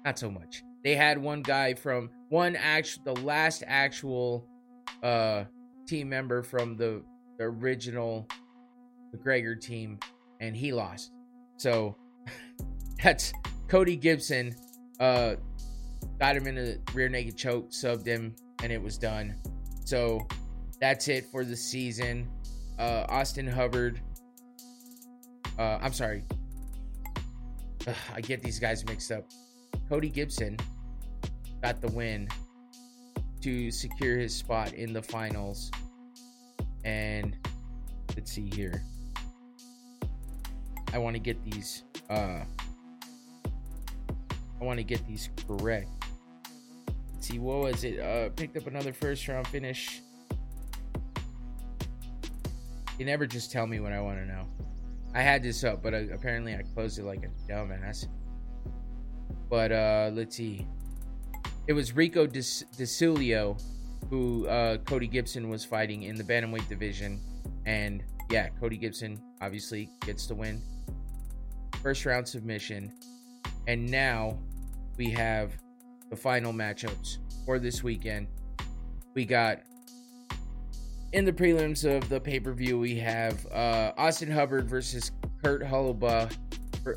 not so much. They had one guy from one actual, the last actual uh team member from the, the original McGregor team, and he lost. So that's Cody Gibson. Uh, got him in a rear naked choke, subbed him, and it was done. So that's it for the season. Uh, Austin Hubbard. Uh, I'm sorry. Ugh, I get these guys mixed up. Cody Gibson got the win to secure his spot in the finals. And let's see here. I want to get these uh I want to get these correct. Let's see what was it? Uh picked up another first round finish. You never just tell me what I want to know. I had this up, but uh, apparently I closed it like a dumbass. But uh let's see. It was Rico DiSciullo who uh, Cody Gibson was fighting in the bantamweight division, and yeah, Cody Gibson obviously gets the win. First round submission, and now we have the final matchups for this weekend. We got in the prelims of the pay per view, we have uh, Austin Hubbard versus Kurt Holobaugh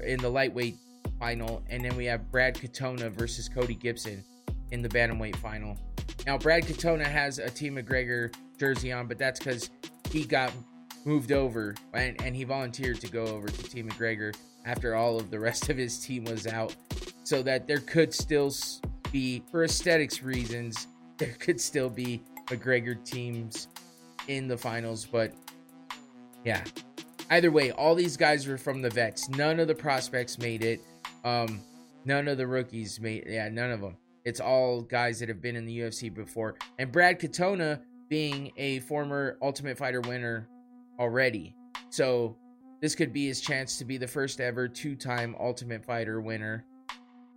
in the lightweight final, and then we have Brad Katona versus Cody Gibson in the bantamweight final. Now, Brad Katona has a Team McGregor jersey on, but that's because he got moved over and, and he volunteered to go over to Team McGregor after all of the rest of his team was out. So that there could still be, for aesthetics reasons, there could still be McGregor teams in the finals. But yeah, either way, all these guys were from the vets. None of the prospects made it. Um, none of the rookies made. Yeah, none of them. It's all guys that have been in the UFC before. And Brad Katona being a former Ultimate Fighter winner already. So this could be his chance to be the first ever two-time Ultimate Fighter winner.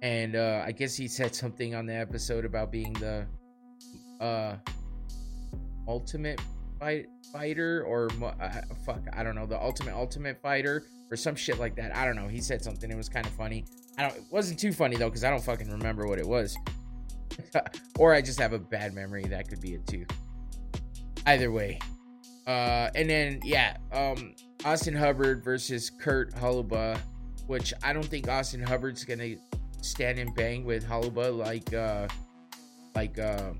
And uh, I guess he said something on the episode about being the uh, Ultimate fight, Fighter or uh, fuck, I don't know, the Ultimate Ultimate Fighter or some shit like that. I don't know. He said something. It was kind of funny. I don't. It wasn't too funny though because I don't fucking remember what it was. or I just have a bad memory. That could be it too. Either way. Uh, and then yeah, um, Austin Hubbard versus Kurt Holobaugh, which I don't think Austin Hubbard's gonna stand and bang with Holobaugh like uh, like uh,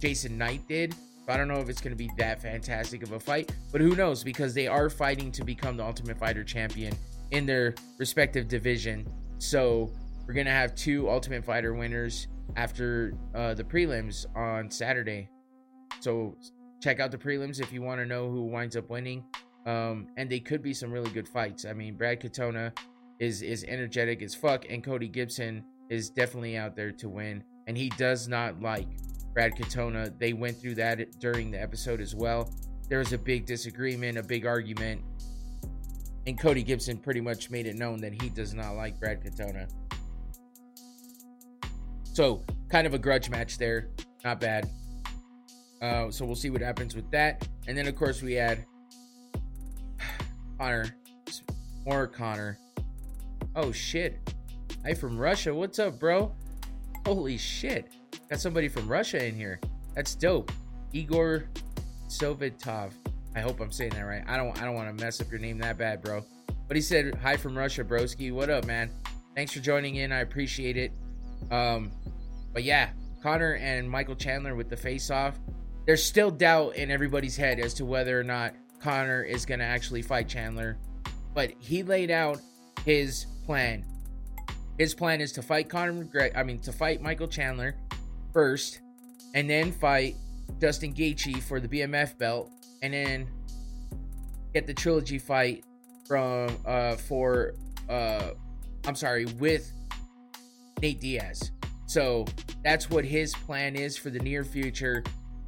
Jason Knight did. I don't know if it's going to be that fantastic of a fight, but who knows? Because they are fighting to become the Ultimate Fighter champion in their respective division. So we're gonna have two Ultimate Fighter winners after uh, the prelims on Saturday. So check out the prelims if you want to know who winds up winning. Um, and they could be some really good fights. I mean, Brad Katona is is energetic as fuck, and Cody Gibson is definitely out there to win. And he does not like Brad Katona. They went through that during the episode as well. There was a big disagreement, a big argument, and Cody Gibson pretty much made it known that he does not like Brad Katona. So, kind of a grudge match there. Not bad. Uh, so we'll see what happens with that. And then, of course, we had Conor. More Conor. Oh, shit. Hi from Russia. What's up, bro? Holy shit. Got somebody from Russia in here. That's dope. Igor Sovitov. I hope I'm saying that right. I don't I don't want to mess up your name that bad, bro. But he said, "Hi from Russia, broski. What up, man? Thanks for joining in. I appreciate it." Um, but yeah, Conor and Michael Chandler with the face off. There's still doubt in everybody's head as to whether or not Conor is going to actually fight Chandler. But he laid out his plan. His plan is to fight Conor McGregor, I mean, to fight Michael Chandler first, and then fight Justin Gaethje for the BMF belt, and then get the trilogy fight from uh for uh I'm sorry with Nate Diaz. So that's what his plan is for the near future.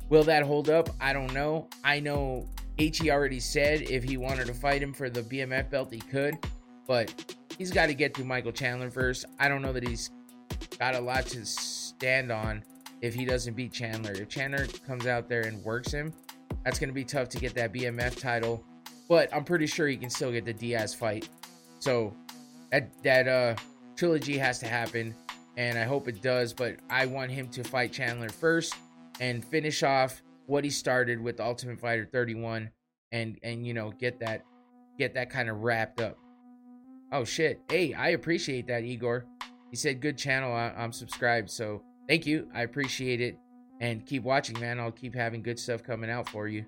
Will that hold up? I don't know. I know He already said if he wanted to fight him for the BMF belt, he could, but he's got to get through Michael Chandler first. I don't know that he's got a lot to stand on if he doesn't beat Chandler. If Chandler comes out there and works him, that's going to be tough to get that BMF title. But I'm pretty sure he can still get the Diaz fight. So that that uh trilogy has to happen, and I hope it does. But I want him to fight Chandler first and finish off what he started with Ultimate Fighter 31, and and you know get that get that kind of wrapped up. Oh shit! Hey, I appreciate that, Igor. He said good channel. I, I'm subscribed, so thank you. I appreciate it, and keep watching, man. I'll keep having good stuff coming out for you.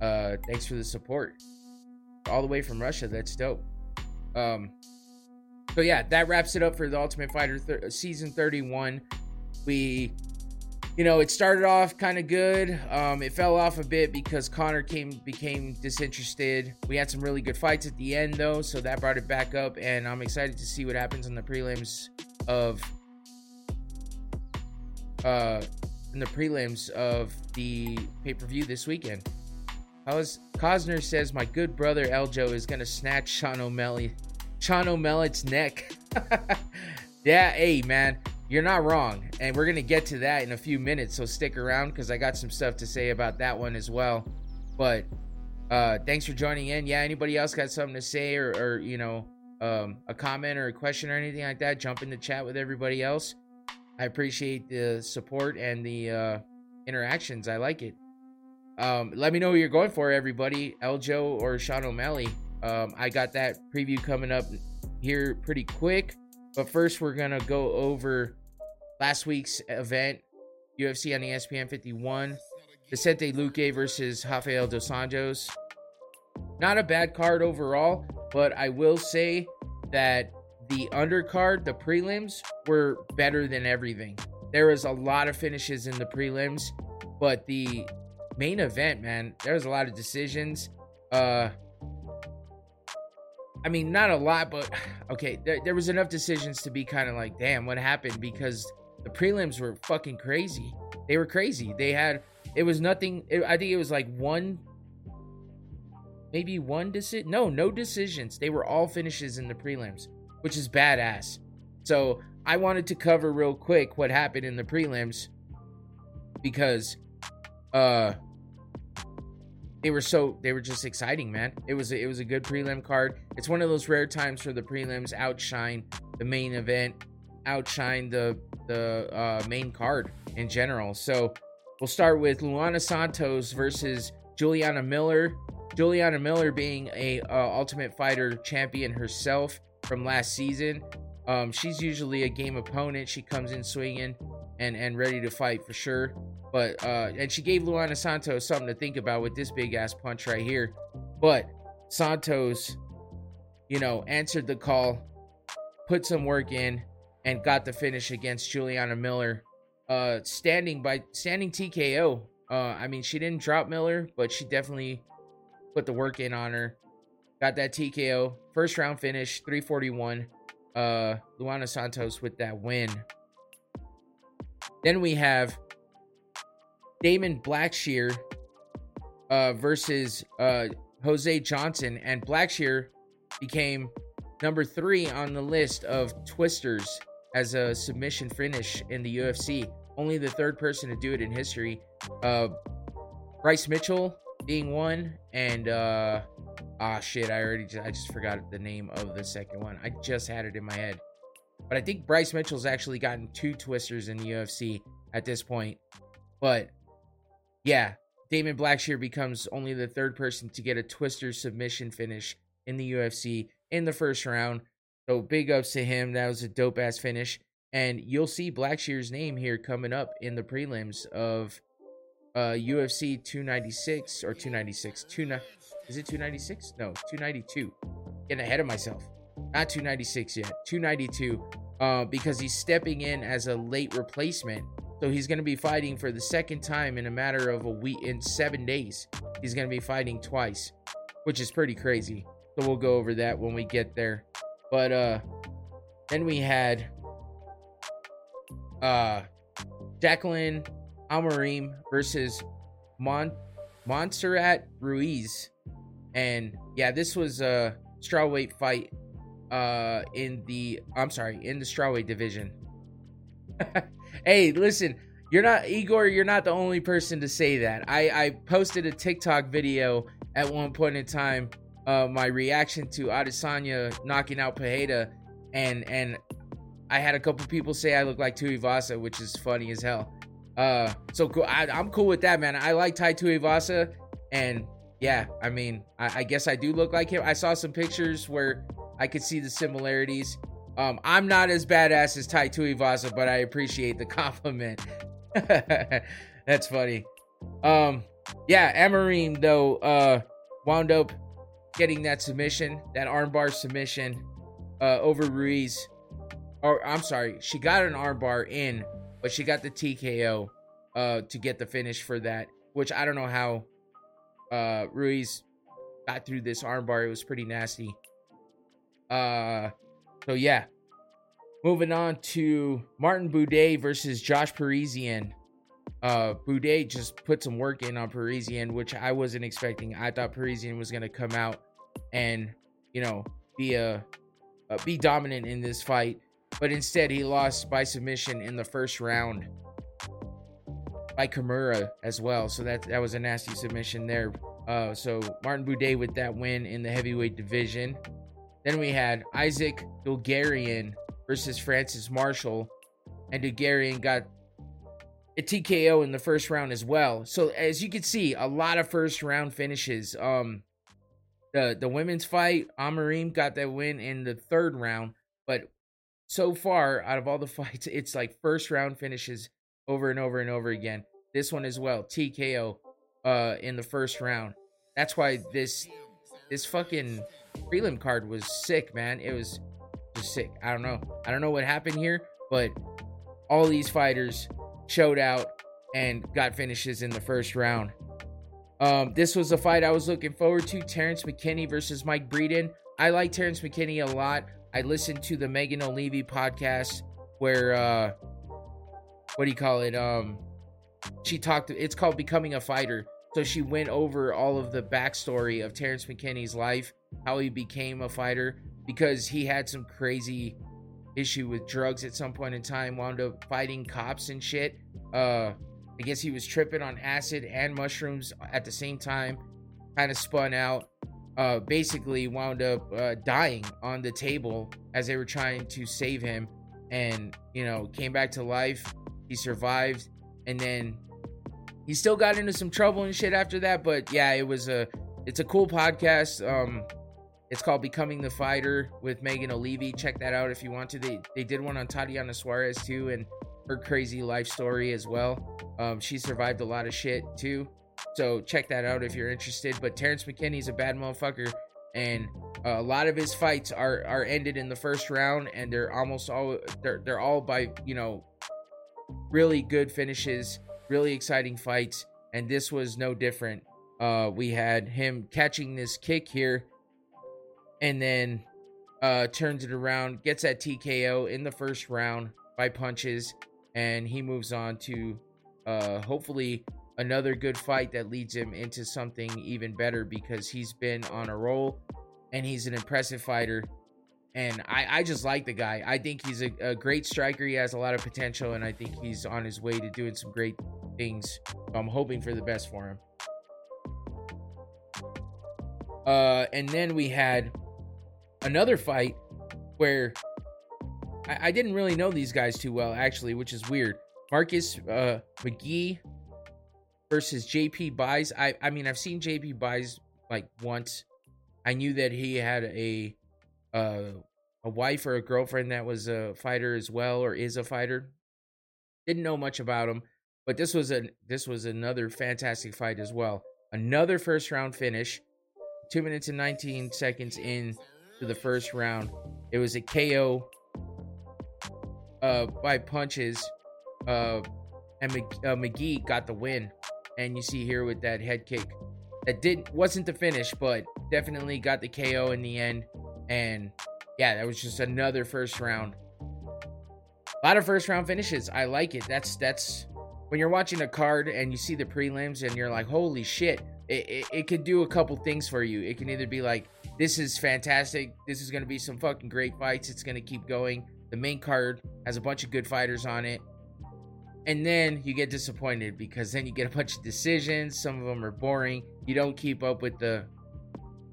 Uh, thanks for the support. All the way from Russia. That's dope. Um, so yeah, that wraps it up for the Ultimate Fighter season 31. We, you know, it started off kind of good. Um, it fell off a bit because Conor came became disinterested. We had some really good fights at the end though, so that brought it back up, and I'm excited to see what happens in the prelims of uh in the prelims of the pay-per-view this weekend. How's Cosner says my good brother Aljo is gonna snatch Sean O'Malley Sean O'Malley's neck. yeah, hey man, you're not wrong. And we're gonna get to that in a few minutes, so stick around because I got some stuff to say about that one as well. But uh thanks for joining in. Yeah, anybody else got something to say or, or you know, um, a comment or a question or anything like that, jump in the chat with everybody else. I appreciate the support and the uh, interactions. I like it. Um, let me know who you're going for, everybody. Aljo or Sean O'Malley. Um, I got that preview coming up here pretty quick. But first, we're to go over last week's event UFC on ESPN 51. Vicente Luque versus Rafael Dos Anjos. Not a bad card overall, but I will say that the undercard, the prelims, were better than everything. There was a lot of finishes in the prelims, but the main event, man, there was a lot of decisions. Uh I mean, not a lot, but okay, there, there was enough decisions to be kind of like, damn, what happened? Because the prelims were fucking crazy. They were crazy. They had, it was nothing. It, I think it was like one, maybe one decision. No, no decisions. They were all finishes in the prelims, which is badass. So I wanted to cover real quick what happened in the prelims because, uh, they were so they were just exciting, man. It was a, it was a good prelim card. It's one of those rare times for the prelims outshine the main event, outshine the the uh, main card in general. So we'll start with Luana Santos versus Juliana Miller. Juliana Miller being a uh, Ultimate Fighter champion herself from last season. Um, she's usually a game opponent. She comes in swinging and and ready to fight for sure. But uh, and she gave Luana Santos something to think about with this big ass punch right here. But Santos, you know, answered the call, put some work in, and got the finish against Juliana Miller. Uh, standing by standing TKO. Uh, I mean, she didn't drop Miller, but she definitely put the work in on her. Got that TKO. First round finish, 341. Uh, Luana Santos with that win. Then we have Damon Blackshear uh, versus uh, Jose Johnson, and Blackshear became number three on the list of twisters as a submission finish in the UFC. Only the third person to do it in history. Uh, Bryce Mitchell being one, and uh, ah shit, I already just, I just forgot the name of the second one. I just had it in my head, but I think Bryce Mitchell's actually gotten two twisters in the UFC at this point. But yeah, Damon Blackshear becomes only the third person to get a twister submission finish in the UFC in the first round. So big ups to him. That was a dope ass finish. And you'll see Blackshear's name here coming up in the prelims of uh, UFC 296 or 296. Two, is it 296? No, 292. Getting ahead of myself. Not 296 yet. 292. Uh, because he's stepping in as a late replacement so he's going to be fighting for the second time in a matter of a week, in seven days. He's going to be fighting twice, which is pretty crazy. So we'll go over that when we get there. But uh, then we had uh, Jacqueline Amorim versus Mon Montserrat Ruiz. And yeah, this was a strawweight fight uh in the I'm sorry, in the strawweight division. hey, listen, you're not Igor, you're not the only person to say that. I I posted a TikTok video at one point in time uh my reaction to Adesanya knocking out Pereira and and I had a couple people say I look like Tuivasa, which is funny as hell. Uh, so cool. I, am cool with that, man. I like Tai Tuivasa, and yeah, I mean, I, I, guess I do look like him. I saw some pictures where I could see the similarities. Um, I'm not as badass as Tai Tuivasa, but I appreciate the compliment. That's funny. Um, yeah, Amorim though uh wound up getting that submission, that armbar submission, uh, over Ruiz. Or I'm sorry, she got an armbar in, but she got the TKO uh to get the finish for that, which I don't know how uh Ruiz got through this armbar. It was pretty nasty. Uh so yeah. Moving on to Martin Buday versus Josh Parisian. Uh Buday just put some work in on Parisian, which I wasn't expecting. I thought Parisian was gonna come out and, you know, be a uh, be dominant in this fight but instead he lost by submission in the first round by Kimura as well. So that that was a nasty submission there. Uh, so Martin Buday with that win in the heavyweight division. Then we had Isaac Dulgarian versus Francis Marshall, and Dulgarian got a TKO in the first round as well. So as you can see, a lot of first round finishes. Um, the the women's fight, Amorim got that win in the third round, so far out of all the fights, it's like first round finishes over and over and over again. This one as well, TKO uh in the first round. That's why this this fucking prelim card was sick, man. It was just sick. I don't know. I don't know what happened here, but all these fighters showed out and got finishes in the first round. Um, this was a fight I was looking forward to. Terrence McKinney versus Mike Breeden. I like Terrence McKinney a lot. I listened to the Megan Olivi podcast where uh what do you call it? Um she talked it's called Becoming a Fighter. So she went over all of the backstory of Terrence McKinney's life, how he became a fighter, because he had some crazy issue with drugs at some point in time, wound up fighting cops and shit. Uh I guess he was tripping on acid and mushrooms at the same time, kind of spun out uh, basically wound up uh, dying on the table as they were trying to save him and you know came back to life. He survived and then he still got into some trouble and shit after that but yeah it was a it's a cool podcast. Um it's called becoming the fighter with megan olivi check that out if you want to. They, they did one on tatiana suarez too and her crazy life story as well. Um she survived a lot of shit too so check that out if you're interested. But Terrence McKinney's a bad motherfucker, and a lot of his fights are are ended in the first round, and they're almost all they're they're all by you know really good finishes, really exciting fights, and this was no different. Uh, we had him catching this kick here, and then uh, turns it around, gets that TKO in the first round by punches, and he moves on to uh, hopefully another good fight that leads him into something even better because he's been on a roll and he's an impressive fighter. And I, I just like the guy. I think he's a, a great striker. He has a lot of potential, and I think he's on his way to doing some great things. I'm hoping for the best for him. Uh, and then we had another fight where I, I, didn't really know these guys too well, actually, which is weird. Marcus uh, McGhee versus JP Buys. I I mean I've seen JP Buys like once. I knew that he had a uh, a wife or a girlfriend that was a fighter as well or is a fighter. Didn't know much about him, but this was a this was another fantastic fight as well. Another first round finish. 2 minutes and 19 seconds in to the first round. It was a KO uh by punches uh and McGhee got the win and you see here with that head kick that didn't wasn't the finish, but definitely got the KO in the end. And yeah, that was just another first round. A lot of first round finishes. I like it. That's that's when you're watching a card and you see the prelims and you're like, holy shit, it, it, it could do a couple things for you. It can either be like, this is fantastic. This is going to be some fucking great fights. It's going to keep going. The main card has a bunch of good fighters on it. And then you get disappointed because then you get a bunch of decisions. Some of them are boring. You don't keep up with the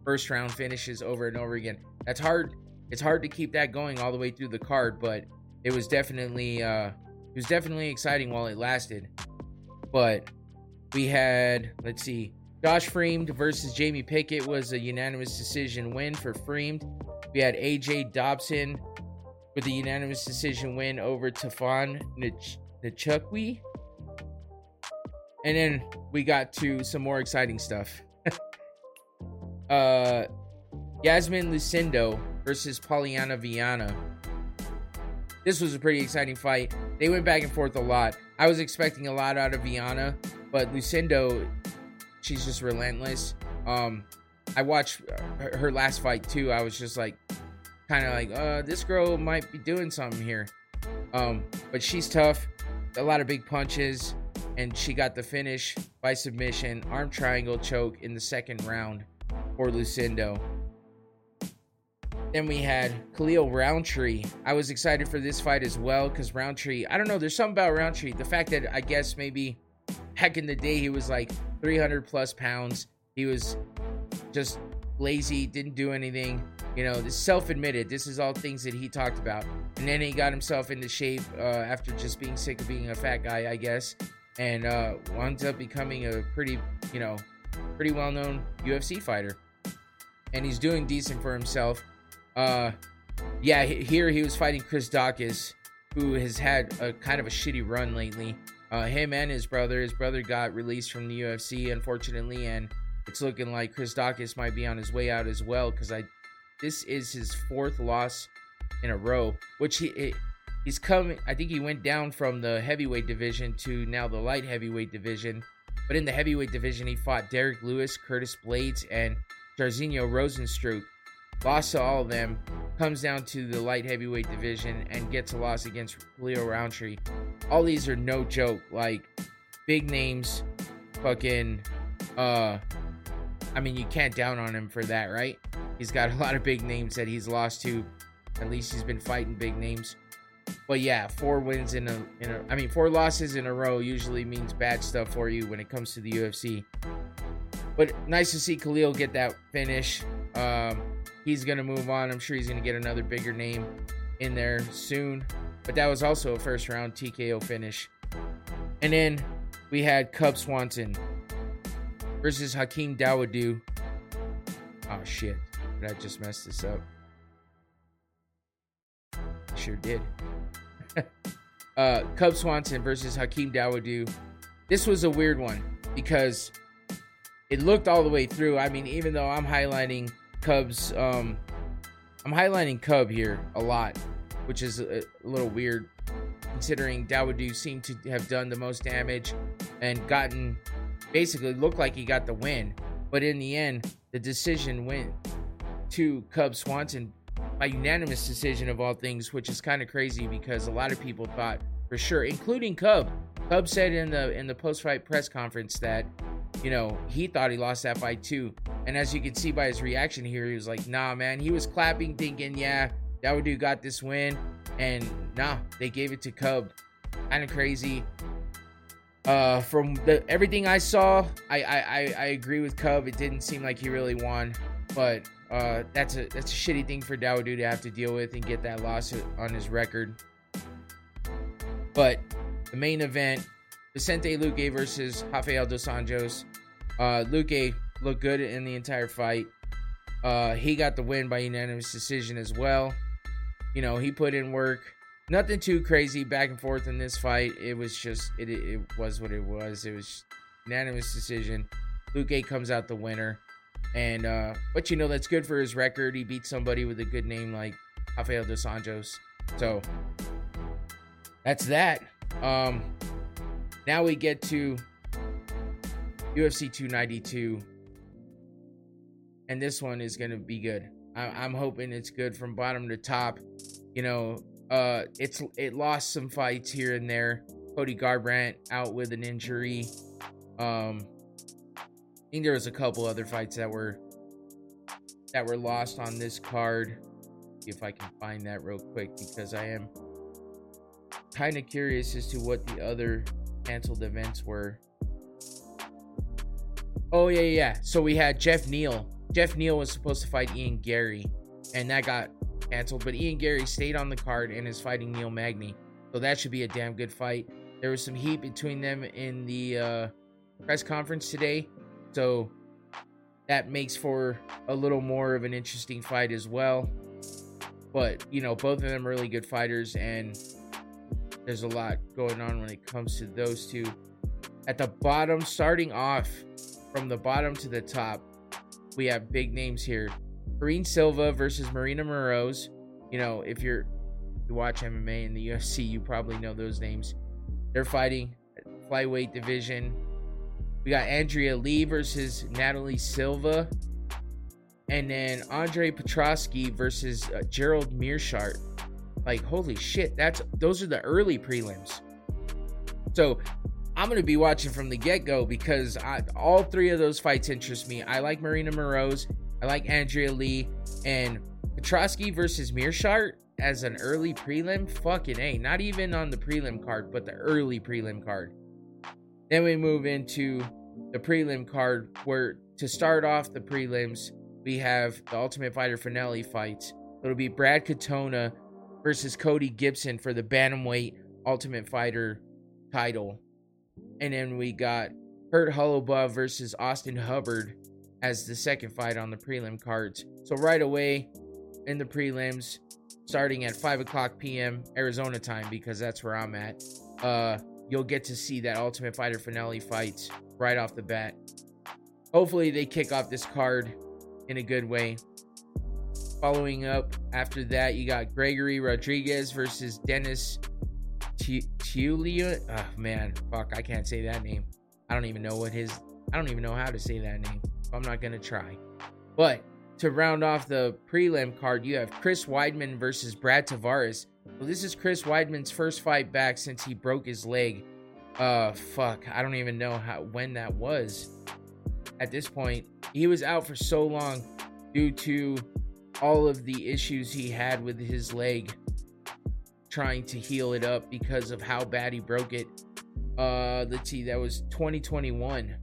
first round finishes over and over again. That's hard. It's hard to keep that going all the way through the card, but it was definitely uh it was definitely exciting while it lasted. But we had, let's see, Josh Fremd versus Jamie Pickett was a unanimous decision win for Fremd. We had AJ Dobson with a unanimous decision win over Tafon Nchukwi. And then we got to some more exciting stuff. uh Yasmin Lucindo versus Pollyanna Viana. This was a pretty exciting fight. They went back and forth a lot. I was expecting a lot out of Viana, but Lucindo, she's just relentless. Um, I watched her, her last fight too. I was just like, kind of like, uh, this girl might be doing something here. Um, but she's tough, a lot of big punches, and she got the finish by submission, arm triangle choke in the second round for Lucindo. Then we had Khalil Rountree. I was excited for this fight as well because Rountree, I don't know, there's something about Rountree. The fact that I guess maybe back in the day he was like 300 plus pounds. He was just lazy, didn't do anything. You know, this self-admitted. This is all things that he talked about. And then he got himself into shape uh, after just being sick of being a fat guy, I guess, and uh, wound up becoming a pretty, you know, pretty well-known UFC fighter. And he's doing decent for himself. Uh, yeah, here he was fighting Chris Daukaus, who has had a kind of a shitty run lately. Uh, him and his brother. His brother got released from the UFC, unfortunately, and it's looking like Chris Daukaus might be on his way out as well. Because I, this is his fourth loss in a row, which he it, he's coming. I think he went down from the heavyweight division to now the light heavyweight division. But in the heavyweight division, he fought Derrick Lewis, Curtis Blaydes, and Jairzinho Rozenstruik lost to all of them, comes down to the light heavyweight division and gets a loss against Leo Rountree. All these are no joke. Like big names, fucking. Uh, I mean, you can't down on him for that, right? He's got a lot of big names that he's lost to. At least he's been fighting big names. But yeah, four wins in a, in a I mean, four losses in a row usually means bad stuff for you when it comes to the UFC. But nice to see Khalil get that finish. Um, he's to move on. I'm sure he's to get another bigger name in there soon. But that was also a first round TKO finish. And then we had Cub Swanson versus Hakeem Dawodu. Oh shit. Did I just mess this up? Sure did. uh Cub Swanson versus Hakeem Dawodu. This was a weird one because it looked all the way through. I mean, even though I'm highlighting Cubs. Um, I'm highlighting Cub here a lot, which is a, a little weird considering Dawodu seemed to have done the most damage and gotten basically looked like he got the win. But in the end, the decision went to Cub Swanson by unanimous decision of all things, which is kind of crazy because a lot of people thought for sure, including Cub. Cub said in the in the post fight press conference that you know, he thought he lost that fight too. And as you can see by his reaction here, he was like, nah, man. He was clapping, thinking, yeah, Dawodu got this win. And nah, they gave it to Cub. Kind of crazy. Uh, from the everything I saw, I, I, I agree with Cub. It didn't seem like he really won, but uh, that's a that's a shitty thing for Dawodu to have to deal with and get that loss on his record. But the main event, Vicente Luque versus Rafael dos Anjos. Uh, Luque looked good in the entire fight. Uh, he got the win by unanimous decision as well. You know, he put in work. Nothing too crazy back and forth in this fight. It was just, it, it, was what it was. It was unanimous decision. Luque comes out the winner. And, uh, but you know, that's good for his record. He beat somebody with a good name like Rafael dos Anjos. So, that's that. Um, now we get to UFC 292. And this one is to be good. I- am hoping it's good from bottom to top. You know, uh, it's it lost some fights here and there. Cody Garbrandt out with an injury. Um, I think there was a couple other fights that were that were lost on this card. See if I can find that real quick because I am kind of curious as to what the other canceled events were. Oh yeah, yeah. So we had Jeff Neal. Jeff Neal was supposed to fight Ian Garry, and that got canceled. But Ian Garry stayed on the card and is fighting Neil Magny. So that should be a damn good fight. There was some heat between them in the uh, press conference today. So that makes for a little more of an interesting fight as well. But, you know, both of them are really good fighters, and there's a lot going on when it comes to those two. At the bottom, starting off from the bottom to the top, we have big names here. Karine Silva versus Marina Moroz. You know, if you're you watch MMA in the UFC, you probably know those names. They're fighting flyweight division. We got Andrea Lee versus Natalie Silva. And then Andre Petroski versus uh, Gerald Meerschaert. Like, holy shit, that's those are the early prelims. So I'm gonna be watching from the get-go because I, all three of those fights interest me. I like Marina Moroz, I like Andrea Lee, and Petroski versus Meerschaert as an early prelim. Fucking a, not even on the prelim card, but the early prelim card. Then we move into the prelim card where to start off the prelims, we have the Ultimate Fighter finale fights. It'll be Brad Katona versus Cody Gibson for the Bantamweight Ultimate Fighter title. And then we got Kurt Holobaugh versus Austin Hubbard as the second fight on the prelim cards. So right away in the prelims, starting at 5 o'clock p.m. Arizona time, because that's where I'm at, uh, you'll get to see that Ultimate Fighter finale fight right off the bat. Hopefully, they kick off this card in a good way. Following up after that, you got Gregory Rodriguez versus Dennis Tulia. Oh man, fuck, I can't say that name. I don't even know what his. I don't even know how to say that name. I'm not gonna try. But to round off the prelim card, you have Chris Weidman versus Brad Tavares. Well, this is Chris Weidman's first fight back since he broke his leg. Uh, fuck, I don't even know how when that was. At this point, he was out for so long due to all of the issues he had with his leg, trying to heal it up because of how bad he broke it. Uh, let's see, that was 2021.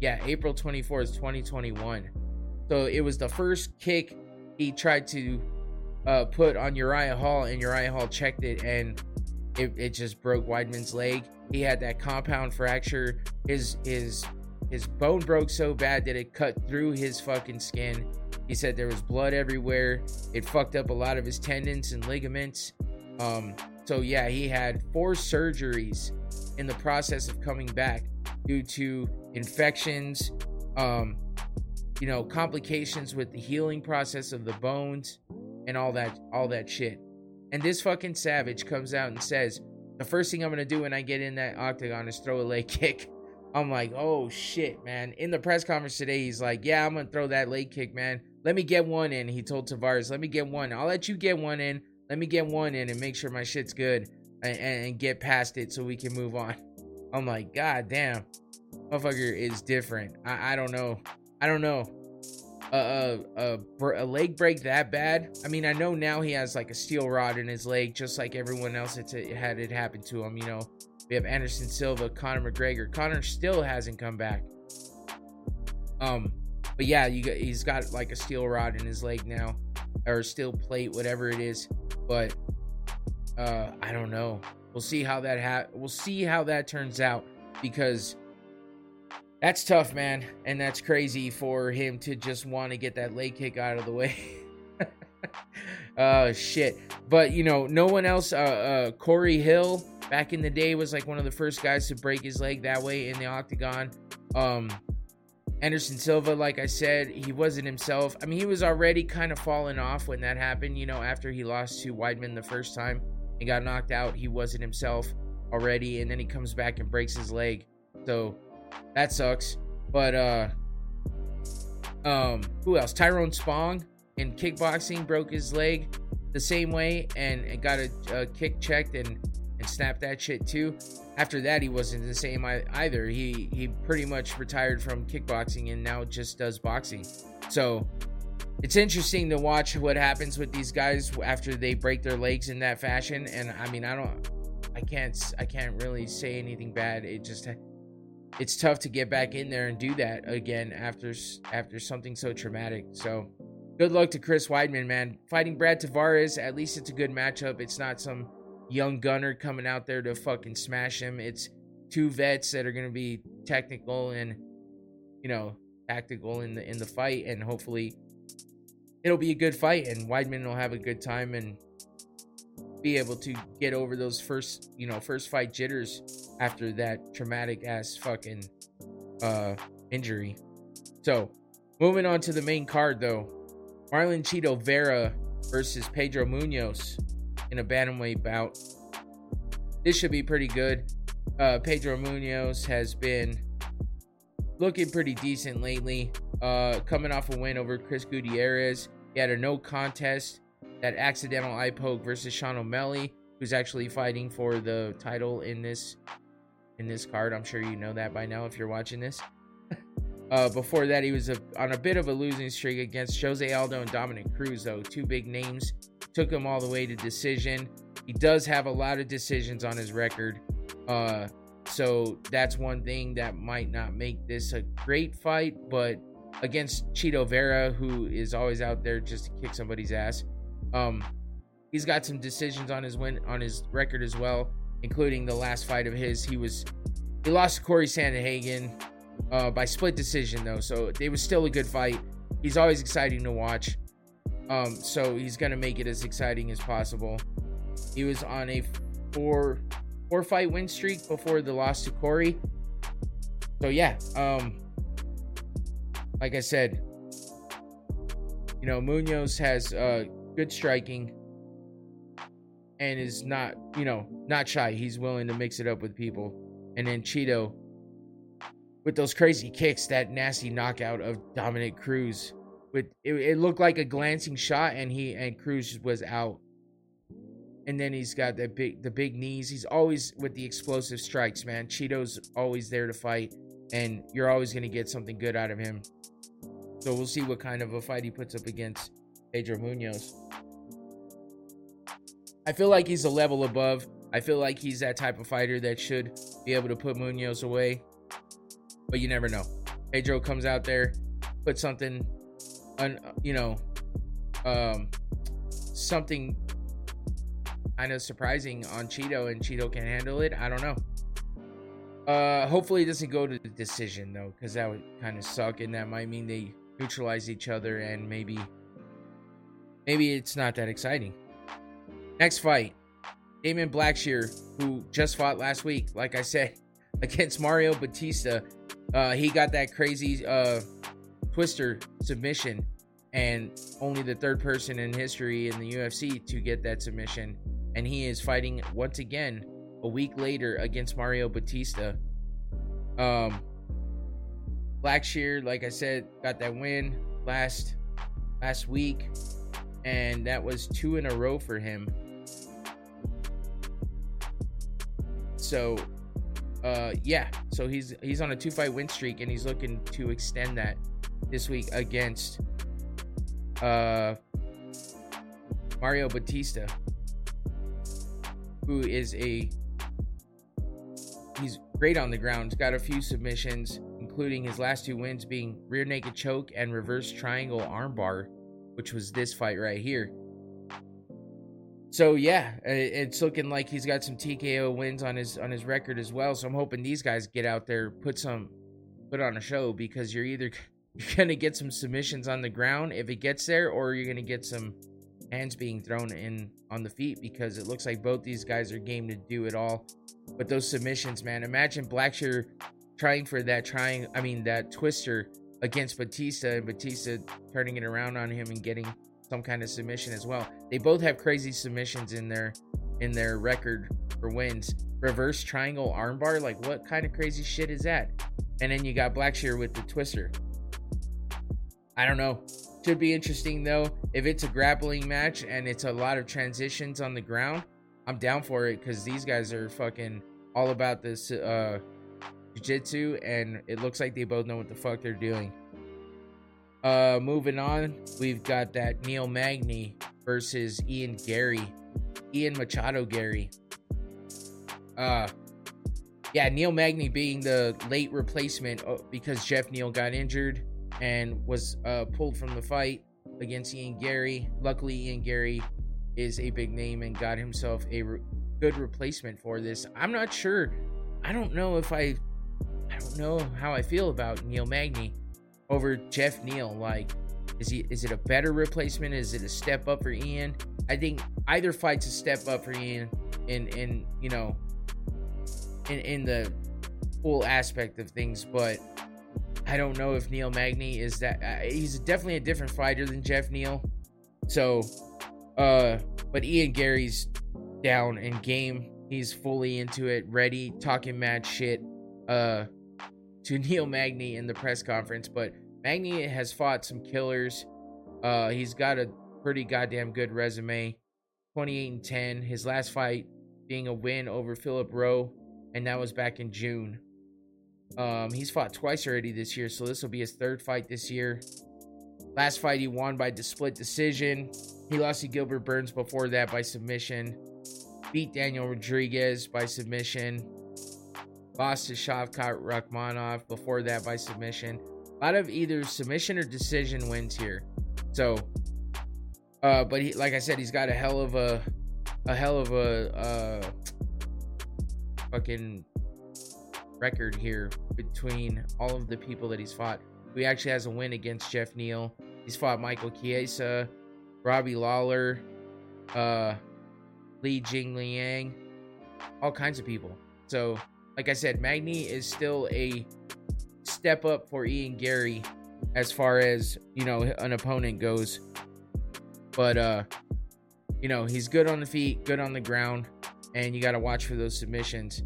Yeah, April 24th, 2021. So it was the first kick he tried to uh, put on Uriah Hall, and Uriah Hall checked it, and it, it just broke Weidman's leg. He had that compound fracture. His his his bone broke so bad that it cut through his fucking skin. He said there was blood everywhere. It fucked up a lot of his tendons and ligaments. Um, so yeah, he had four surgeries in the process of coming back due to infections, um, you know, complications with the healing process of the bones and all that all that shit. And this fucking savage comes out and says, "The first thing I'm to do when I get in that octagon is throw a leg kick." I'm like, "Oh shit, man." In the press conference today, he's like, "Yeah, I'm to throw that leg kick, man. Let me get one in." He told Tavares, "Let me get one. I'll let you get one in. Let me get one in and make sure my shit's good and, and get past it so we can move on." I'm like, "God damn." motherfucker is different. I, I don't know. I don't know. A, a, a, a leg break that bad. I mean, I know now he has like a steel rod in his leg, just like everyone else it had it happen to him. You know, we have Anderson Silva, Conor McGregor. Conor still hasn't come back. Um, but yeah, you got, he's got like a steel rod in his leg now, or steel plate, whatever it is. But uh, I don't know. We'll see how that ha- We'll see how that turns out because that's tough, man, and that's crazy for him to just want to get that leg kick out of the way. oh shit! But you know, no one else. Uh, uh, Corey Hill back in the day was like one of the first guys to break his leg that way in the octagon. Um, Anderson Silva, like I said, he wasn't himself. I mean, he was already kind of falling off when that happened. You know, after he lost to Weidman the first time, he got knocked out. He wasn't himself already, and then he comes back and breaks his leg. So that sucks. But uh um who else? Tyrone Spong in kickboxing broke his leg the same way and, and got a, a, kick checked and and snapped that shit too. After that, he wasn't the same either. He he pretty much retired from kickboxing and now just does boxing. So it's interesting to watch what happens with these guys after they break their legs in that fashion. And I mean, I don't, I can't, I can't really say anything bad. It just, it's tough to get back in there and do that again after after something so traumatic. So good luck to Chris Weidman, man. Fighting Brad Tavares, at least it's a good matchup. It's not some young gunner coming out there to fucking smash him. It's two vets that are going to be technical and you know tactical in the in the fight, and hopefully it'll be a good fight, and Weidman will have a good time and be able to get over those first you know first fight jitters after that traumatic ass fucking uh injury. So moving on to the main card though, Marlon Chito Vera versus Pedro Munoz in a bantamweight bout. This should be pretty good. Uh, Pedro Munoz has been looking pretty decent lately. Uh, coming off a win over Chris Gutierrez. He had a no contest, that accidental eye poke versus Sean O'Malley, who's actually fighting for the title in this in this card. I'm sure you know that by now if you're watching this. uh, before that, he was a, on a bit of a losing streak against Jose Aldo and Dominick Cruz, though. Two big names took him all the way to decision. He does have a lot of decisions on his record. Uh, so that's one thing that might not make this a great fight, but against Chito Vera, who is always out there just to kick somebody's ass, um, he's got some decisions on his win on his record as well, including the last fight of his. He was he lost to Corey Sandhagen uh, by split decision though, so it was still a good fight. He's always exciting to watch. Um, so he's gonna make it as exciting as possible. He was on a four four fight win streak before the loss to Corey. So yeah, um, like I said, you know, Munoz has uh, good striking and is not, you know, not shy. He's willing to mix it up with people. And then Chito with those crazy kicks, that nasty knockout of Dominick Cruz with it, it looked like a glancing shot, and he and Cruz was out. And then he's got the big the big knees. He's always with the explosive strikes, man. Chito's always there to fight, and you're always gonna get something good out of him. So we'll see what kind of a fight he puts up against Pedro Munoz. I feel like he's a level above. I feel like he's that type of fighter that should be able to put Munoz away. But you never know. Pedro comes out there, puts something un, you know, um, something kind of surprising on Chito, and Chito can handle it. I don't know. Uh, hopefully it doesn't go to the decision though, because that would kind of suck, and that might mean they neutralize each other, and maybe, maybe it's not that exciting. Next fight, Damon Blackshear, who just fought last week, like I said, against Mario Batista. Uh, he got that crazy uh, twister submission and only the third person in history in the UFC to get that submission. And he is fighting once again a week later against Mario Batista. Um, Blackshear, like I said, got that win last last week, and that was two in a row for him. So, uh, yeah, so he's he's on a two fight win streak, and he's looking to extend that this week against uh, Mario Batista, who is a he's great on the ground. He's got a few submissions, including his last two wins being rear naked choke and reverse triangle armbar, which was this fight right here. So yeah, it's looking like he's got some TKO wins on his on his record as well. So I'm hoping these guys get out there, put some, put on a show because you're either you're gonna get some submissions on the ground if it gets there, or you're gonna get some hands being thrown in on the feet because it looks like both these guys are game to do it all. But those submissions, man, imagine Blackshear trying for that trying I mean that twister against Batista and Batista turning it around on him and getting some kind of submission as well. They both have crazy submissions in their in their record for wins. Reverse triangle armbar, like what kind of crazy shit is that? And then you got Blackshear with the twister. I don't know. Should be interesting though. If it's a grappling match and it's a lot of transitions on the ground, I'm down for it because these guys are fucking all about this uh jiu-jitsu and it looks like they both know what the fuck they're doing. Uh moving on, we've got that Neil Magny versus Ian Garry, Ian Machado Garry. Uh yeah, Neil Magny being the late replacement uh, because Jeff Neal got injured and was uh, pulled from the fight against Ian Garry. Luckily, Ian Garry is a big name and got himself a re- good replacement for this. I'm not sure. I don't know if I, I don't know how I feel about Neil Magny over Jeff Neal. Like, is he? Is it a better replacement? Is it a step up for Ian? I think either fight's a step up for Ian. In in you know, in in the full aspect of things, but I don't know if Neil Magny is that. Uh, he's definitely a different fighter than Jeff Neal. So, uh, but Ian Garry's down and game. He's fully into it, ready, talking mad shit, uh, to Neil Magny in the press conference. But Magny has fought some killers. Uh, he's got a pretty goddamn good resume. 28 and 10. His last fight being a win over Philip Rowe, and that was back in June. Um, he's fought twice already this year, so this will be his third fight this year. Last fight he won by the split decision. He lost to Gilbert Burns before that by submission. Beat Daniel Rodriguez by submission. Lost to Shavkat Rakhmonov before that by submission. A lot of either submission or decision wins here. So, uh, but he, like I said, he's got a hell of a, a hell of a, uh, fucking record here between all of the people that he's fought. He actually has a win against Jeff Neal. He's fought Michael Chiesa, Robbie Lawler, uh, Li Jingliang, all kinds of people. So, like I said, Magny is still a step up for Ian Garry as far as, you know, an opponent goes. But uh, you know, he's good on the feet, good on the ground, and you got to watch for those submissions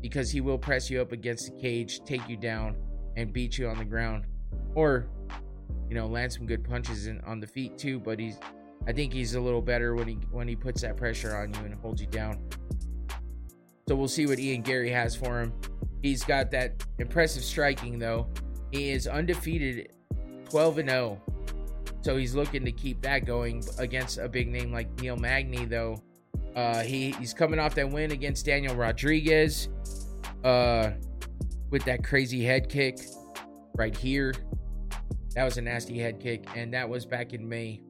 because he will press you up against the cage, take you down, and beat you on the ground, or you know land some good punches in, on the feet too. But he's, I think he's a little better when he when he puts that pressure on you and holds you down. So we'll see what Ian Garry has for him. He's got that impressive striking though. He is undefeated, 12 and 0. So he's looking to keep that going against a big name like Neil Magny though. Uh, he he's coming off that win against Daniel Rodriguez, uh, with that crazy head kick right here. That was a nasty head kick, and that was back in May.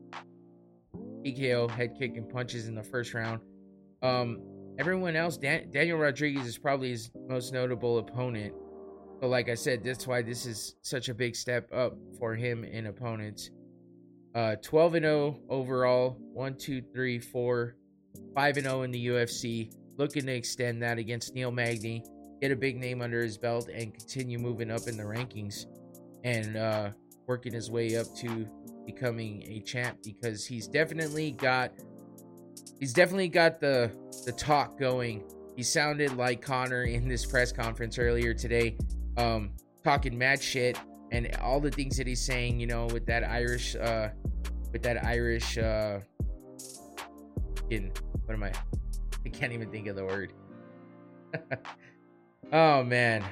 TKO head kick and punches in the first round. Um, everyone else, Dan- Daniel Rodriguez is probably his most notable opponent. But like I said, that's why this is such a big step up for him in opponents. Uh, 12 and 0 overall, 1, 2, 3, 4, 5 and 0 in the UFC. Looking to extend that against Neil Magny, get a big name under his belt, and continue moving up in the rankings and uh, working his way up to becoming a champ because he's definitely got he's definitely got the the talk going. He sounded like Conor in this press conference earlier today, um, talking mad shit and all the things that he's saying. You know, with that Irish, uh, with that Irish, uh, what am I? I can't even think of the word. oh man,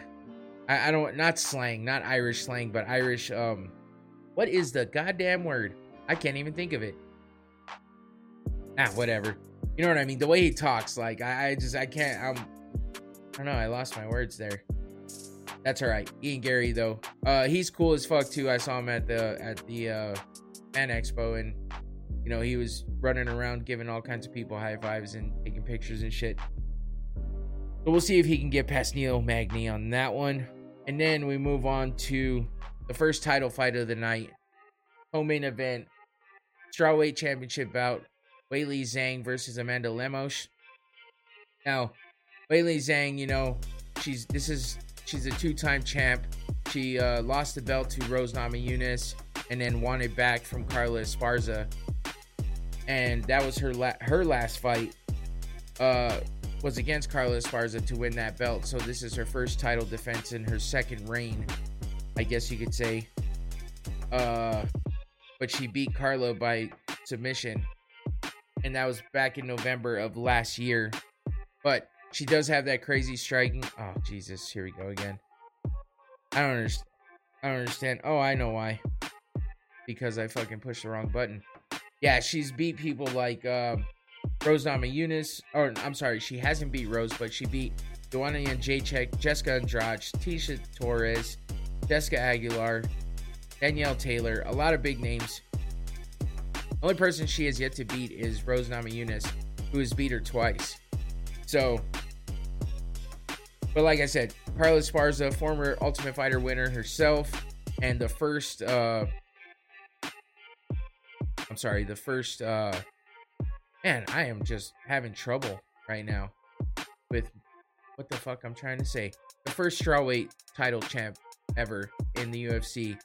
I, I don't not slang, not Irish slang, but Irish. Um, what is the goddamn word? I can't even think of it. Ah, whatever. You know what I mean? The way he talks, like I, I just I can't. I'm. I don't know. I lost my words there. That's all right. Ian Garry though, uh, he's cool as fuck too. I saw him at the at the uh, Fan Expo, and you know he was running around giving all kinds of people high fives and taking pictures and shit. So we'll see if he can get past Neil Magny on that one, and then we move on to the first title fight of the night, home main event, strawweight championship bout. Weili Zhang versus Amanda Lemos. Now, Weili Zhang, you know, she's this is she's a two-time champ. She uh, lost the belt to Rose Namajunas and then won it back from Carla Esparza. And that was her la- her last fight uh, was against Carla Esparza to win that belt. So this is her first title defense in her second reign, I guess you could say. Uh, but she beat Carla by submission and that was back in November of last year. But she does have that crazy striking. Oh Jesus, here we go again. I don't understand. I don't understand. Oh, I know why. Because I fucking pushed the wrong button. Yeah, she's beat people like uh, Rose Namajunas. Or I'm sorry, she hasn't beat Rose, but she beat Joanna Jędrzejczyk, Jessica Andrade, Tecia Torres, Jessica Aguilar, Danielle Taylor. A lot of big names. Only person she has yet to beat is Rose Namajunas, who has beat her twice. So, but like I said, Carla Esparza, former Ultimate Fighter winner herself, and the first, uh, I'm sorry, the first, uh, man, I am just having trouble right now with what the fuck I'm trying to say. The first strawweight title champ ever in the UFC.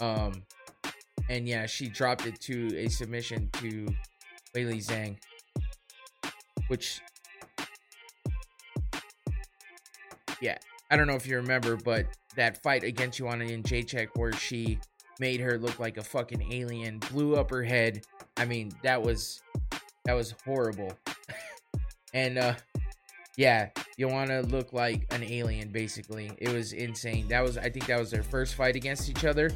Um, and yeah, she dropped it to a submission to Weili Zhang, which, yeah, I don't know if you remember, but that fight against Joanna Jędrzejczyk where she made her look like a fucking alien, blew up her head. I mean, that was that was horrible. and uh yeah, you want to look like an alien basically. It was insane. That was I think that was their first fight against each other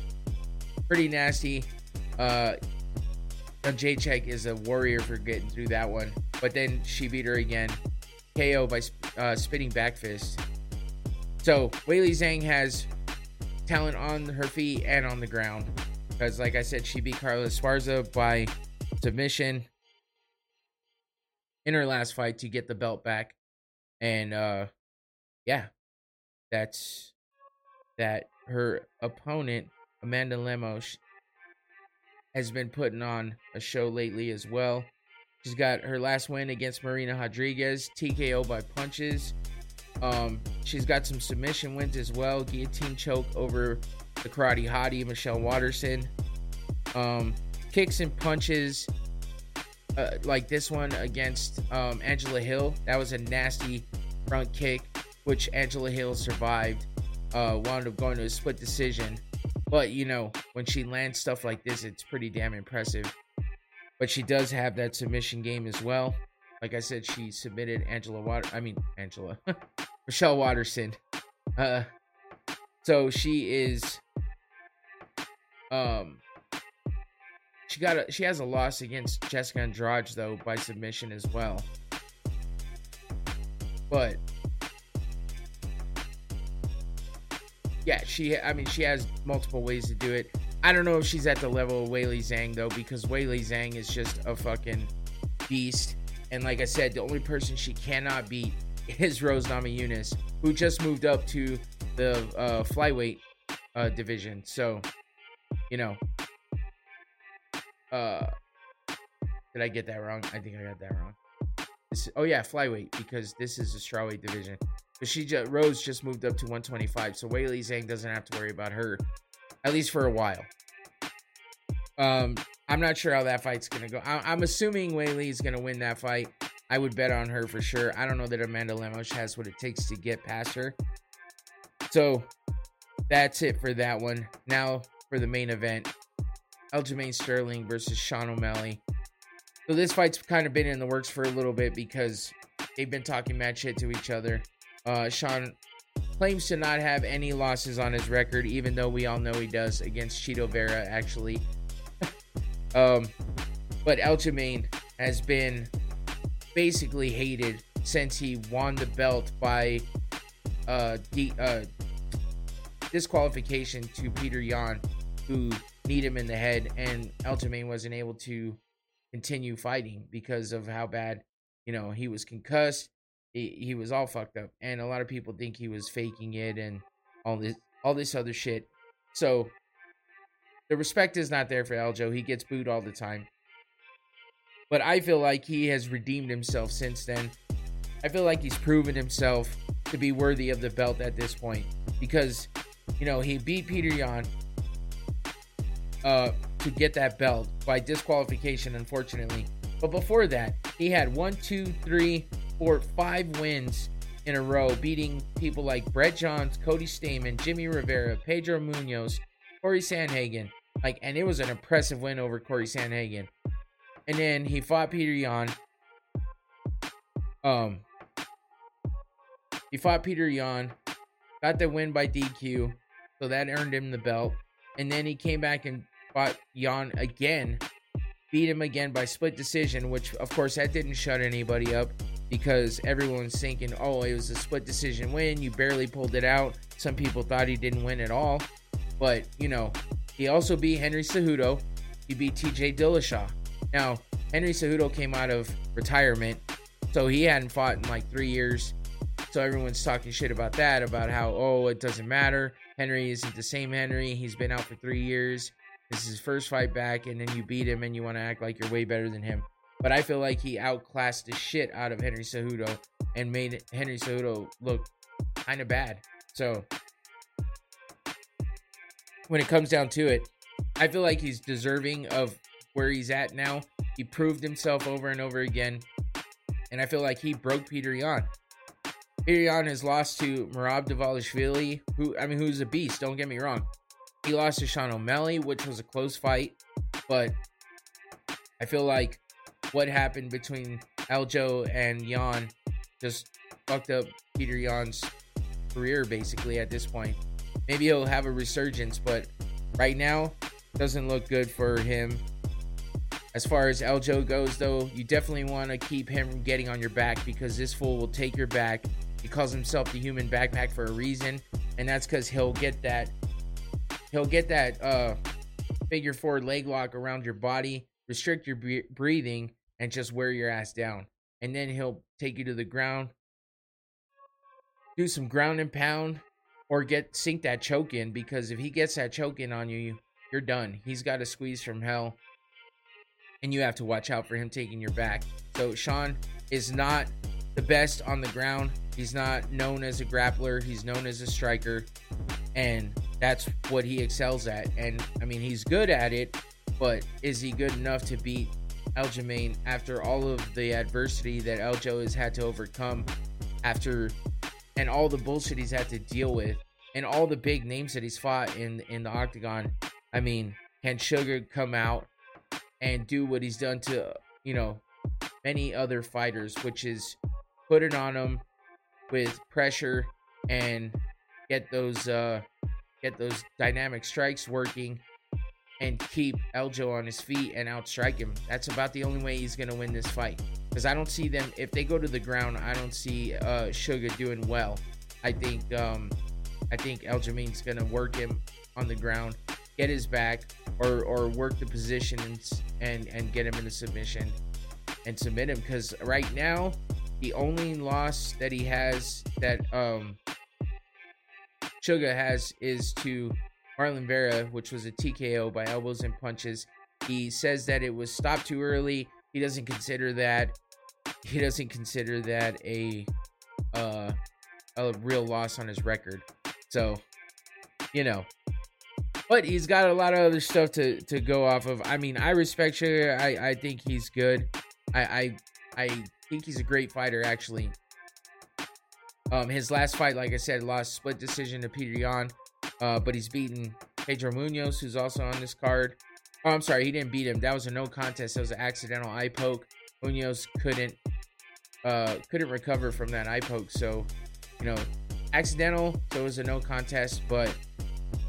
pretty nasty. Uh, Jacek is a warrior for getting through that one, but then she beat her again, KO by uh, spinning back fist. So Weili Zhang has talent on her feet and on the ground, because like I said, she beat Carla Esparza by submission in her last fight to get the belt back, and uh, yeah, that's that. Her opponent Amanda Lemos has been putting on a show lately as well. She's got her last win against Marina Rodriguez, TKO by punches. Um, she's got some submission wins as well. Guillotine choke over the karate hottie Michelle Waterson. Um, kicks and punches uh, like this one against um, Angela Hill. That was a nasty front kick, which Angela Hill survived. Uh, wound up going to a split decision. But you know, when she lands stuff like this, it's pretty damn impressive. But she does have that submission game as well. Like I said, she submitted Angela Water. I mean Angela, Michelle Waterson. Uh, so she is. Um, she got a she has a loss against Jessica Andrade though by submission as well. But yeah, she. I mean, she has multiple ways to do it. I don't know if she's at the level of Weili Zhang though, because Weili Zhang is just a fucking beast. And like I said, the only person she cannot beat is Rose Namajunas, who just moved up to the uh, flyweight uh, division. So, you know, uh, did I get that wrong? I think I got that wrong. This, oh yeah, flyweight because this is a strawweight division. But she just, Rose just moved up to 125, so Weili Zhang doesn't have to worry about her, at least for a while. Um, I'm not sure how that fight's gonna go. I, am assuming Weili is gonna win that fight. I would bet on her for sure. I don't know that Amanda Lemos has what it takes to get past her. So that's it for that one. Now for the main event, Aljamain Sterling versus Sean O'Malley. So this fight's kind of been in the works for a little bit because they've been talking mad shit to each other. Uh, Sean claims to not have any losses on his record, even though we all know he does against Chito Vera, actually. Um, but Aljamain has been basically hated since he won the belt by uh, de- uh, disqualification to Peter Yan, who kneed him in the head, and Aljamain wasn't able to continue fighting because of how bad, you know, he was concussed. He, he was all fucked up and a lot of people think he was faking it and all this all this other shit. So the respect is not there for aljo he gets booed all the time. But i feel like he has redeemed himself since then. I feel like he's proven himself to be worthy of the belt at this point because you know he beat peter yan uh to get that belt by disqualification unfortunately. But before that he had one, two, three, four, five wins in a row, beating people like Brett Johns, Cody Stamann, Jimmy Rivera, Pedro Munoz, Corey Sandhagen. Like, and it was an impressive win over Corey Sandhagen. and then he fought Peter Yan. Um, he fought Peter Yan, got the win by DQ, so that earned him the belt. And then he came back and fought Yan again, beat him again by split decision, which of course that didn't shut anybody up because everyone's thinking, oh, it was a split decision win. You barely pulled it out. Some people thought he didn't win at all. But, you know, he also beat Henry Cejudo. He beat TJ Dillashaw. Now, Henry Cejudo came out of retirement, so he hadn't fought in like three years. So everyone's talking shit about that, about how, oh, it doesn't matter. Henry isn't the same Henry. He's been out for three years. This is his first fight back, and then you beat him and you want to act like you're way better than him. But I feel like he outclassed the shit out of Henry Cejudo and made Henry Cejudo look kind of bad. So when it comes down to it, I feel like he's deserving of where he's at now. He proved himself over and over again. And I feel like he broke Peter Yan. Peter Yan has lost to Merab Dvalishvili, who I mean who's a beast, don't get me wrong. He lost to Sean O'Malley, which was a close fight, but I feel like what happened between Aljo and Yan just fucked up Peter Yan's career basically at this point. Maybe he'll have a resurgence, but right now doesn't look good for him. As far as Aljo goes, though, you definitely want to keep him getting on your back because this fool will take your back. He calls himself the human backpack for a reason, and that's because he'll get that he'll get that uh figure four leg lock around your body, restrict your breathing, and just wear your ass down. And then he'll take you to the ground, do some ground and pound, or get sink that choke in because if he gets that choke in on you, you're done. He's got a squeeze from hell. And you have to watch out for him taking your back. So Sean is not the best on the ground. He's not known as a grappler. He's known as a striker. And that's what he excels at. And I mean, he's good at it, but is he good enough to beat Aljamain after all of the adversity that Aljo has had to overcome after and all the bullshit he's had to deal with and all the big names that he's fought in in the octagon. I mean, can Sugar come out and do what he's done to, you know, many other fighters, which is put it on him with pressure and get those uh get those dynamic strikes working and keep Aljo on his feet and outstrike him. That's about the only way he's to win this fight. Because I don't see them, if they go to the ground, I don't see uh, Sugar doing well. I think um, I think Aljamain's to work him on the ground, get his back, or, or work the position and, and, get him in a submission and submit him. Because right now, the only loss that he has that um, Sugar has is to Marlon Vera, which was a TKO by elbows and punches. He says that it was stopped too early. He doesn't consider that he doesn't consider that a uh, a real loss on his record. So, you know, but he's got a lot of other stuff to to go off of. I mean, I respect Sugar. I I think he's good. I I I think he's a great fighter actually. Um, his last fight, like I said, lost split decision to Peter Yan. Uh, but he's beaten Pedro Munoz, who's also on this card. Oh, I'm sorry, he didn't beat him. That was a no contest. That was an accidental eye poke. Munhoz couldn't uh, couldn't recover from that eye poke. So, you know, accidental. So it was a no contest. But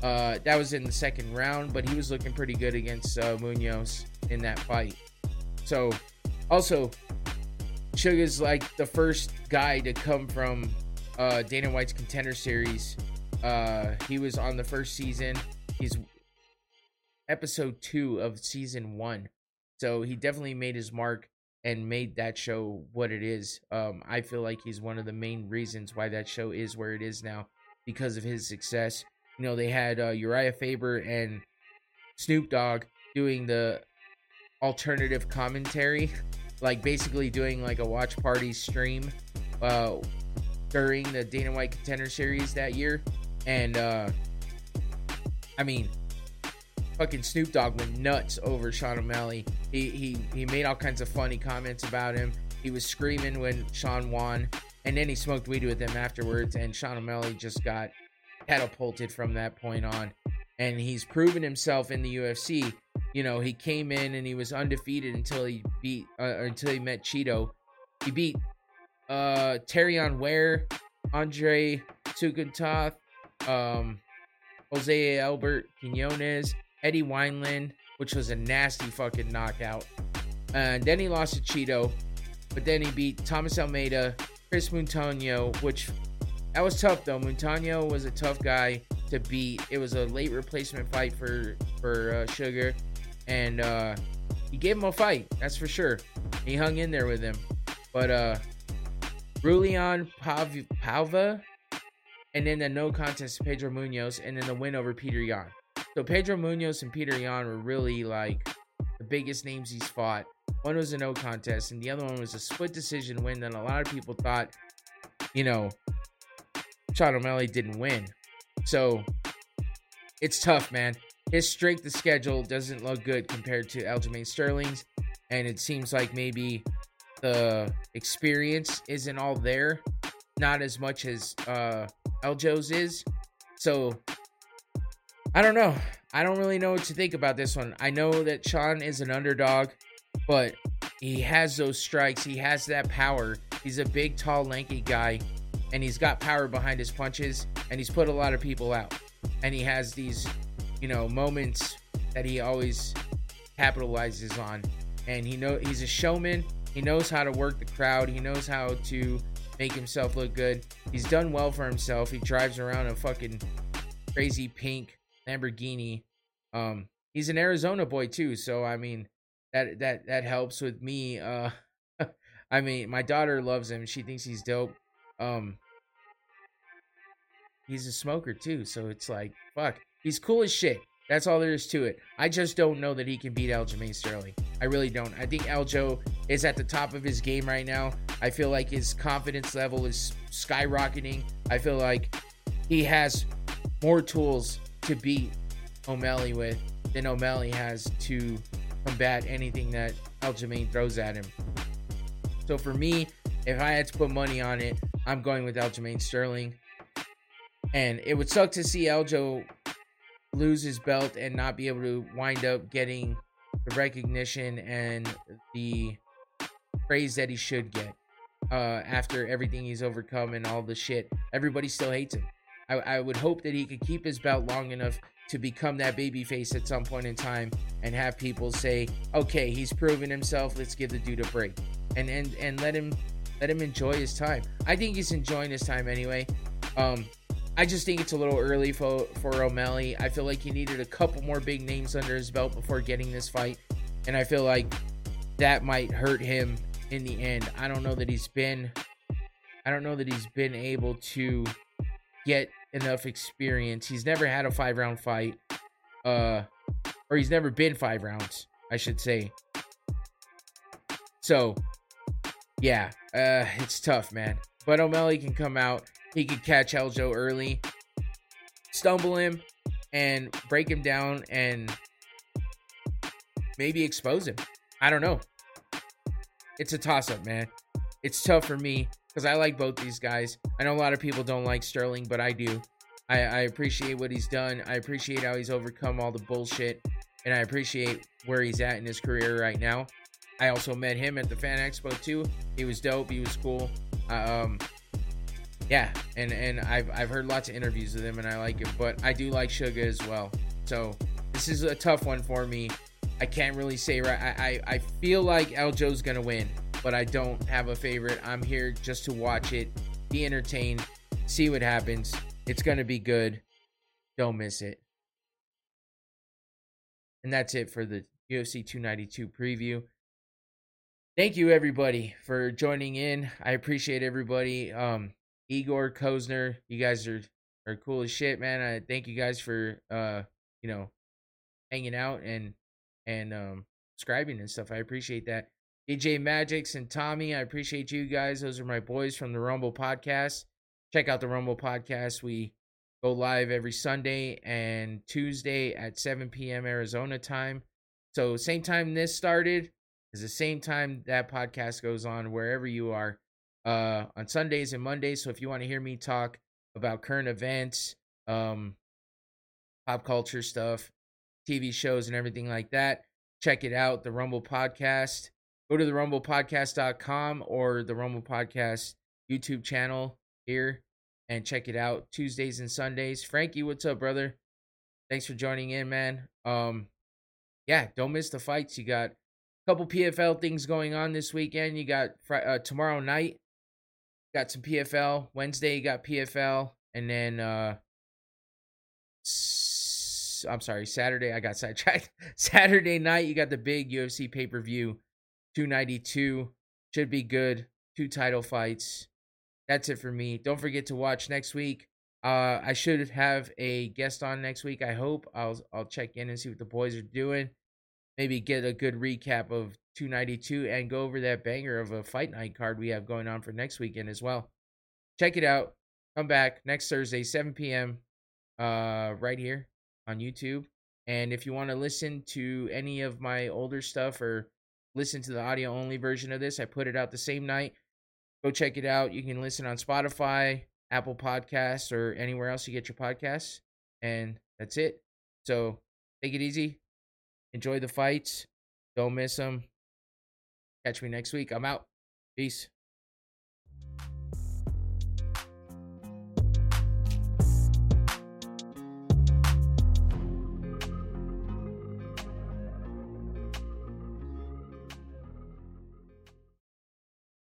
uh, that was in the second round. But he was looking pretty good against uh, Munhoz in that fight. So, also, Sugar's like the first guy to come from uh, Dana White's Contender Series uh, he was on the first season. He's episode two of season one. So he definitely made his mark and made that show what it is. Um, I feel like he's one of the main reasons why that show is where it is now because of his success. You know, they had uh, Urijah Faber and Snoop Dogg doing the alternative commentary, like basically doing like a watch party stream uh, during the Dana White Contender Series that year. And uh I mean, fucking Snoop Dogg went nuts over Sean O'Malley. He he he made all kinds of funny comments about him. He was screaming when Sean won, and then he smoked weed with him afterwards. And Sean O'Malley just got catapulted from that point on. And he's proven himself in the UFC you know, he came in and he was undefeated until he beat uh, until he met Chito. He beat uh Terrion Ware, Andre Tukentoth, um, Jose Albert Quinones, Eddie Wineland, which was a nasty fucking knockout. And then he lost to Chito, but then he beat Thomas Almeida, Kris Moutinho, which that was tough though. Moutinho was a tough guy to beat. It was a late replacement fight for for uh, Sugar, and uh, he gave him a fight. That's for sure. He hung in there with him, but uh, Raulian Pav- Paiva, and then the no contest Pedro Munhoz, and then the win over Petr Yan. So Pedro Munhoz and Petr Yan were really like the biggest names he's fought. One was a no contest, and the other one was a split decision win that a lot of people thought, you know, Sean O'Malley didn't win. So it's tough, man. His strength of schedule doesn't look good compared to Aljamain Sterling's, and it seems like maybe the experience isn't all there, not as much as uh, Aljo's is. So I don't know. I don't really know what to think about this one. I know that Sean is an underdog, but he has those strikes. He has that power. He's a big, tall, lanky guy, and he's got power behind his punches, and he's put a lot of people out. And he has these, you know, moments that he always capitalizes on. And he know he's a showman. He knows how to work the crowd. He knows how to make himself look good. He's done well for himself. He drives around a fucking crazy pink Lamborghini. Um, he's an Arizona boy too, so I mean that that that helps with me. Uh, I mean my daughter loves him. She thinks he's dope. Um, he's a smoker too, so it's like fuck. He's cool as shit. That's all there is to it. I just don't know that he can beat Aljamain Sterling. I really don't. I think Aljo is at the top of his game right now. I feel like his confidence level is skyrocketing. I feel like he has more tools to beat O'Malley with then O'Malley has to combat anything that Aljamain throws at him. So for me, if I had to put money on it, I'm going with Aljamain Sterling. And it would suck to see Aljo lose his belt and not be able to wind up getting the recognition and the praise that he should get uh, after everything he's overcome and all the shit. Everybody still hates him. I, I would hope that he could keep his belt long enough to become that baby face at some point in time and have people say, okay, he's proven himself. Let's give the dude a break and and and let him let him enjoy his time. I think he's enjoying his time anyway. Um, I just think it's a little early for for O'Malley. I feel like he needed a couple more big names under his belt before getting this fight, and I feel like that might hurt him in the end. I don't know that he's been I don't know that he's been able to get enough experience. He's never had a 5 round fight. Uh or he's never been 5 rounds, I should say. So, yeah, uh it's tough, man. But O'Malley can come out. He could catch Aljo early, stumble him and break him down and maybe expose him. I don't know it's a toss up, man. It's tough for me because I like both these guys. I know a lot of people don't like Sterling, but I do. I, I appreciate what he's done. I appreciate how he's overcome all the bullshit, and I appreciate where he's at in his career right now. I also met him at the Fan Expo too. He was dope. He was cool. Uh, um, yeah, and and I've I've heard lots of interviews with him, and I like him. But I do like Suga as well. So this is a tough one for me. I can't really say right. I, I, I feel like Aljo's gonna win, but I don't have a favorite. I'm here just to watch it, be entertained, see what happens. It's gonna be good. Don't miss it. And that's it for the UFC 292 preview. Thank you everybody for joining in. I appreciate everybody. Um, Igor Kozner, you guys are are cool as shit, man. I thank you guys for uh, you know, hanging out and and um, subscribing and stuff. I appreciate that. DJ Magics and Tommy, I appreciate you guys. Those are my boys from the Rumble Podcast. Check out the Rumble Podcast. We go live every Sunday and Tuesday at 7 p.m. Arizona time. So, same time this started is the same time that podcast goes on wherever you are uh, on Sundays and Mondays. So, if you want to hear me talk about current events, um, pop culture stuff, TV shows and everything like that. Check it out, the Rumble Podcast. Go to the rumblepodcast.com or the Rumble Podcast YouTube channel here and check it out Tuesdays and Sundays. Frankie, what's up, brother? Thanks for joining in, man. Um, yeah, don't miss the fights. You got a couple PFL things going on this weekend. You got uh, tomorrow night, got some PFL. Wednesday, you got PFL, and then uh, I'm sorry, Saturday. I got sidetracked. Saturday night, you got the big UFC pay per view, 292. Should be good. Two title fights that's it for me. Don't forget to watch next week. Uh, I should have a guest on next week. I hope I'll I'll check in and see what the boys are doing. Maybe get a good recap of 292 and go over that banger of a fight night card we have going on for next weekend as well. Check it out. Come back next Thursday, 7 p.m. Uh, right here on YouTube. And if you want to listen to any of my older stuff or listen to the audio only version of this, I put it out the same night. Go check it out. You can listen on Spotify, Apple Podcasts, or anywhere else you get your podcasts. And that's it. So take it easy. Enjoy the fights. Don't miss them. Catch me next week. I'm out. Peace.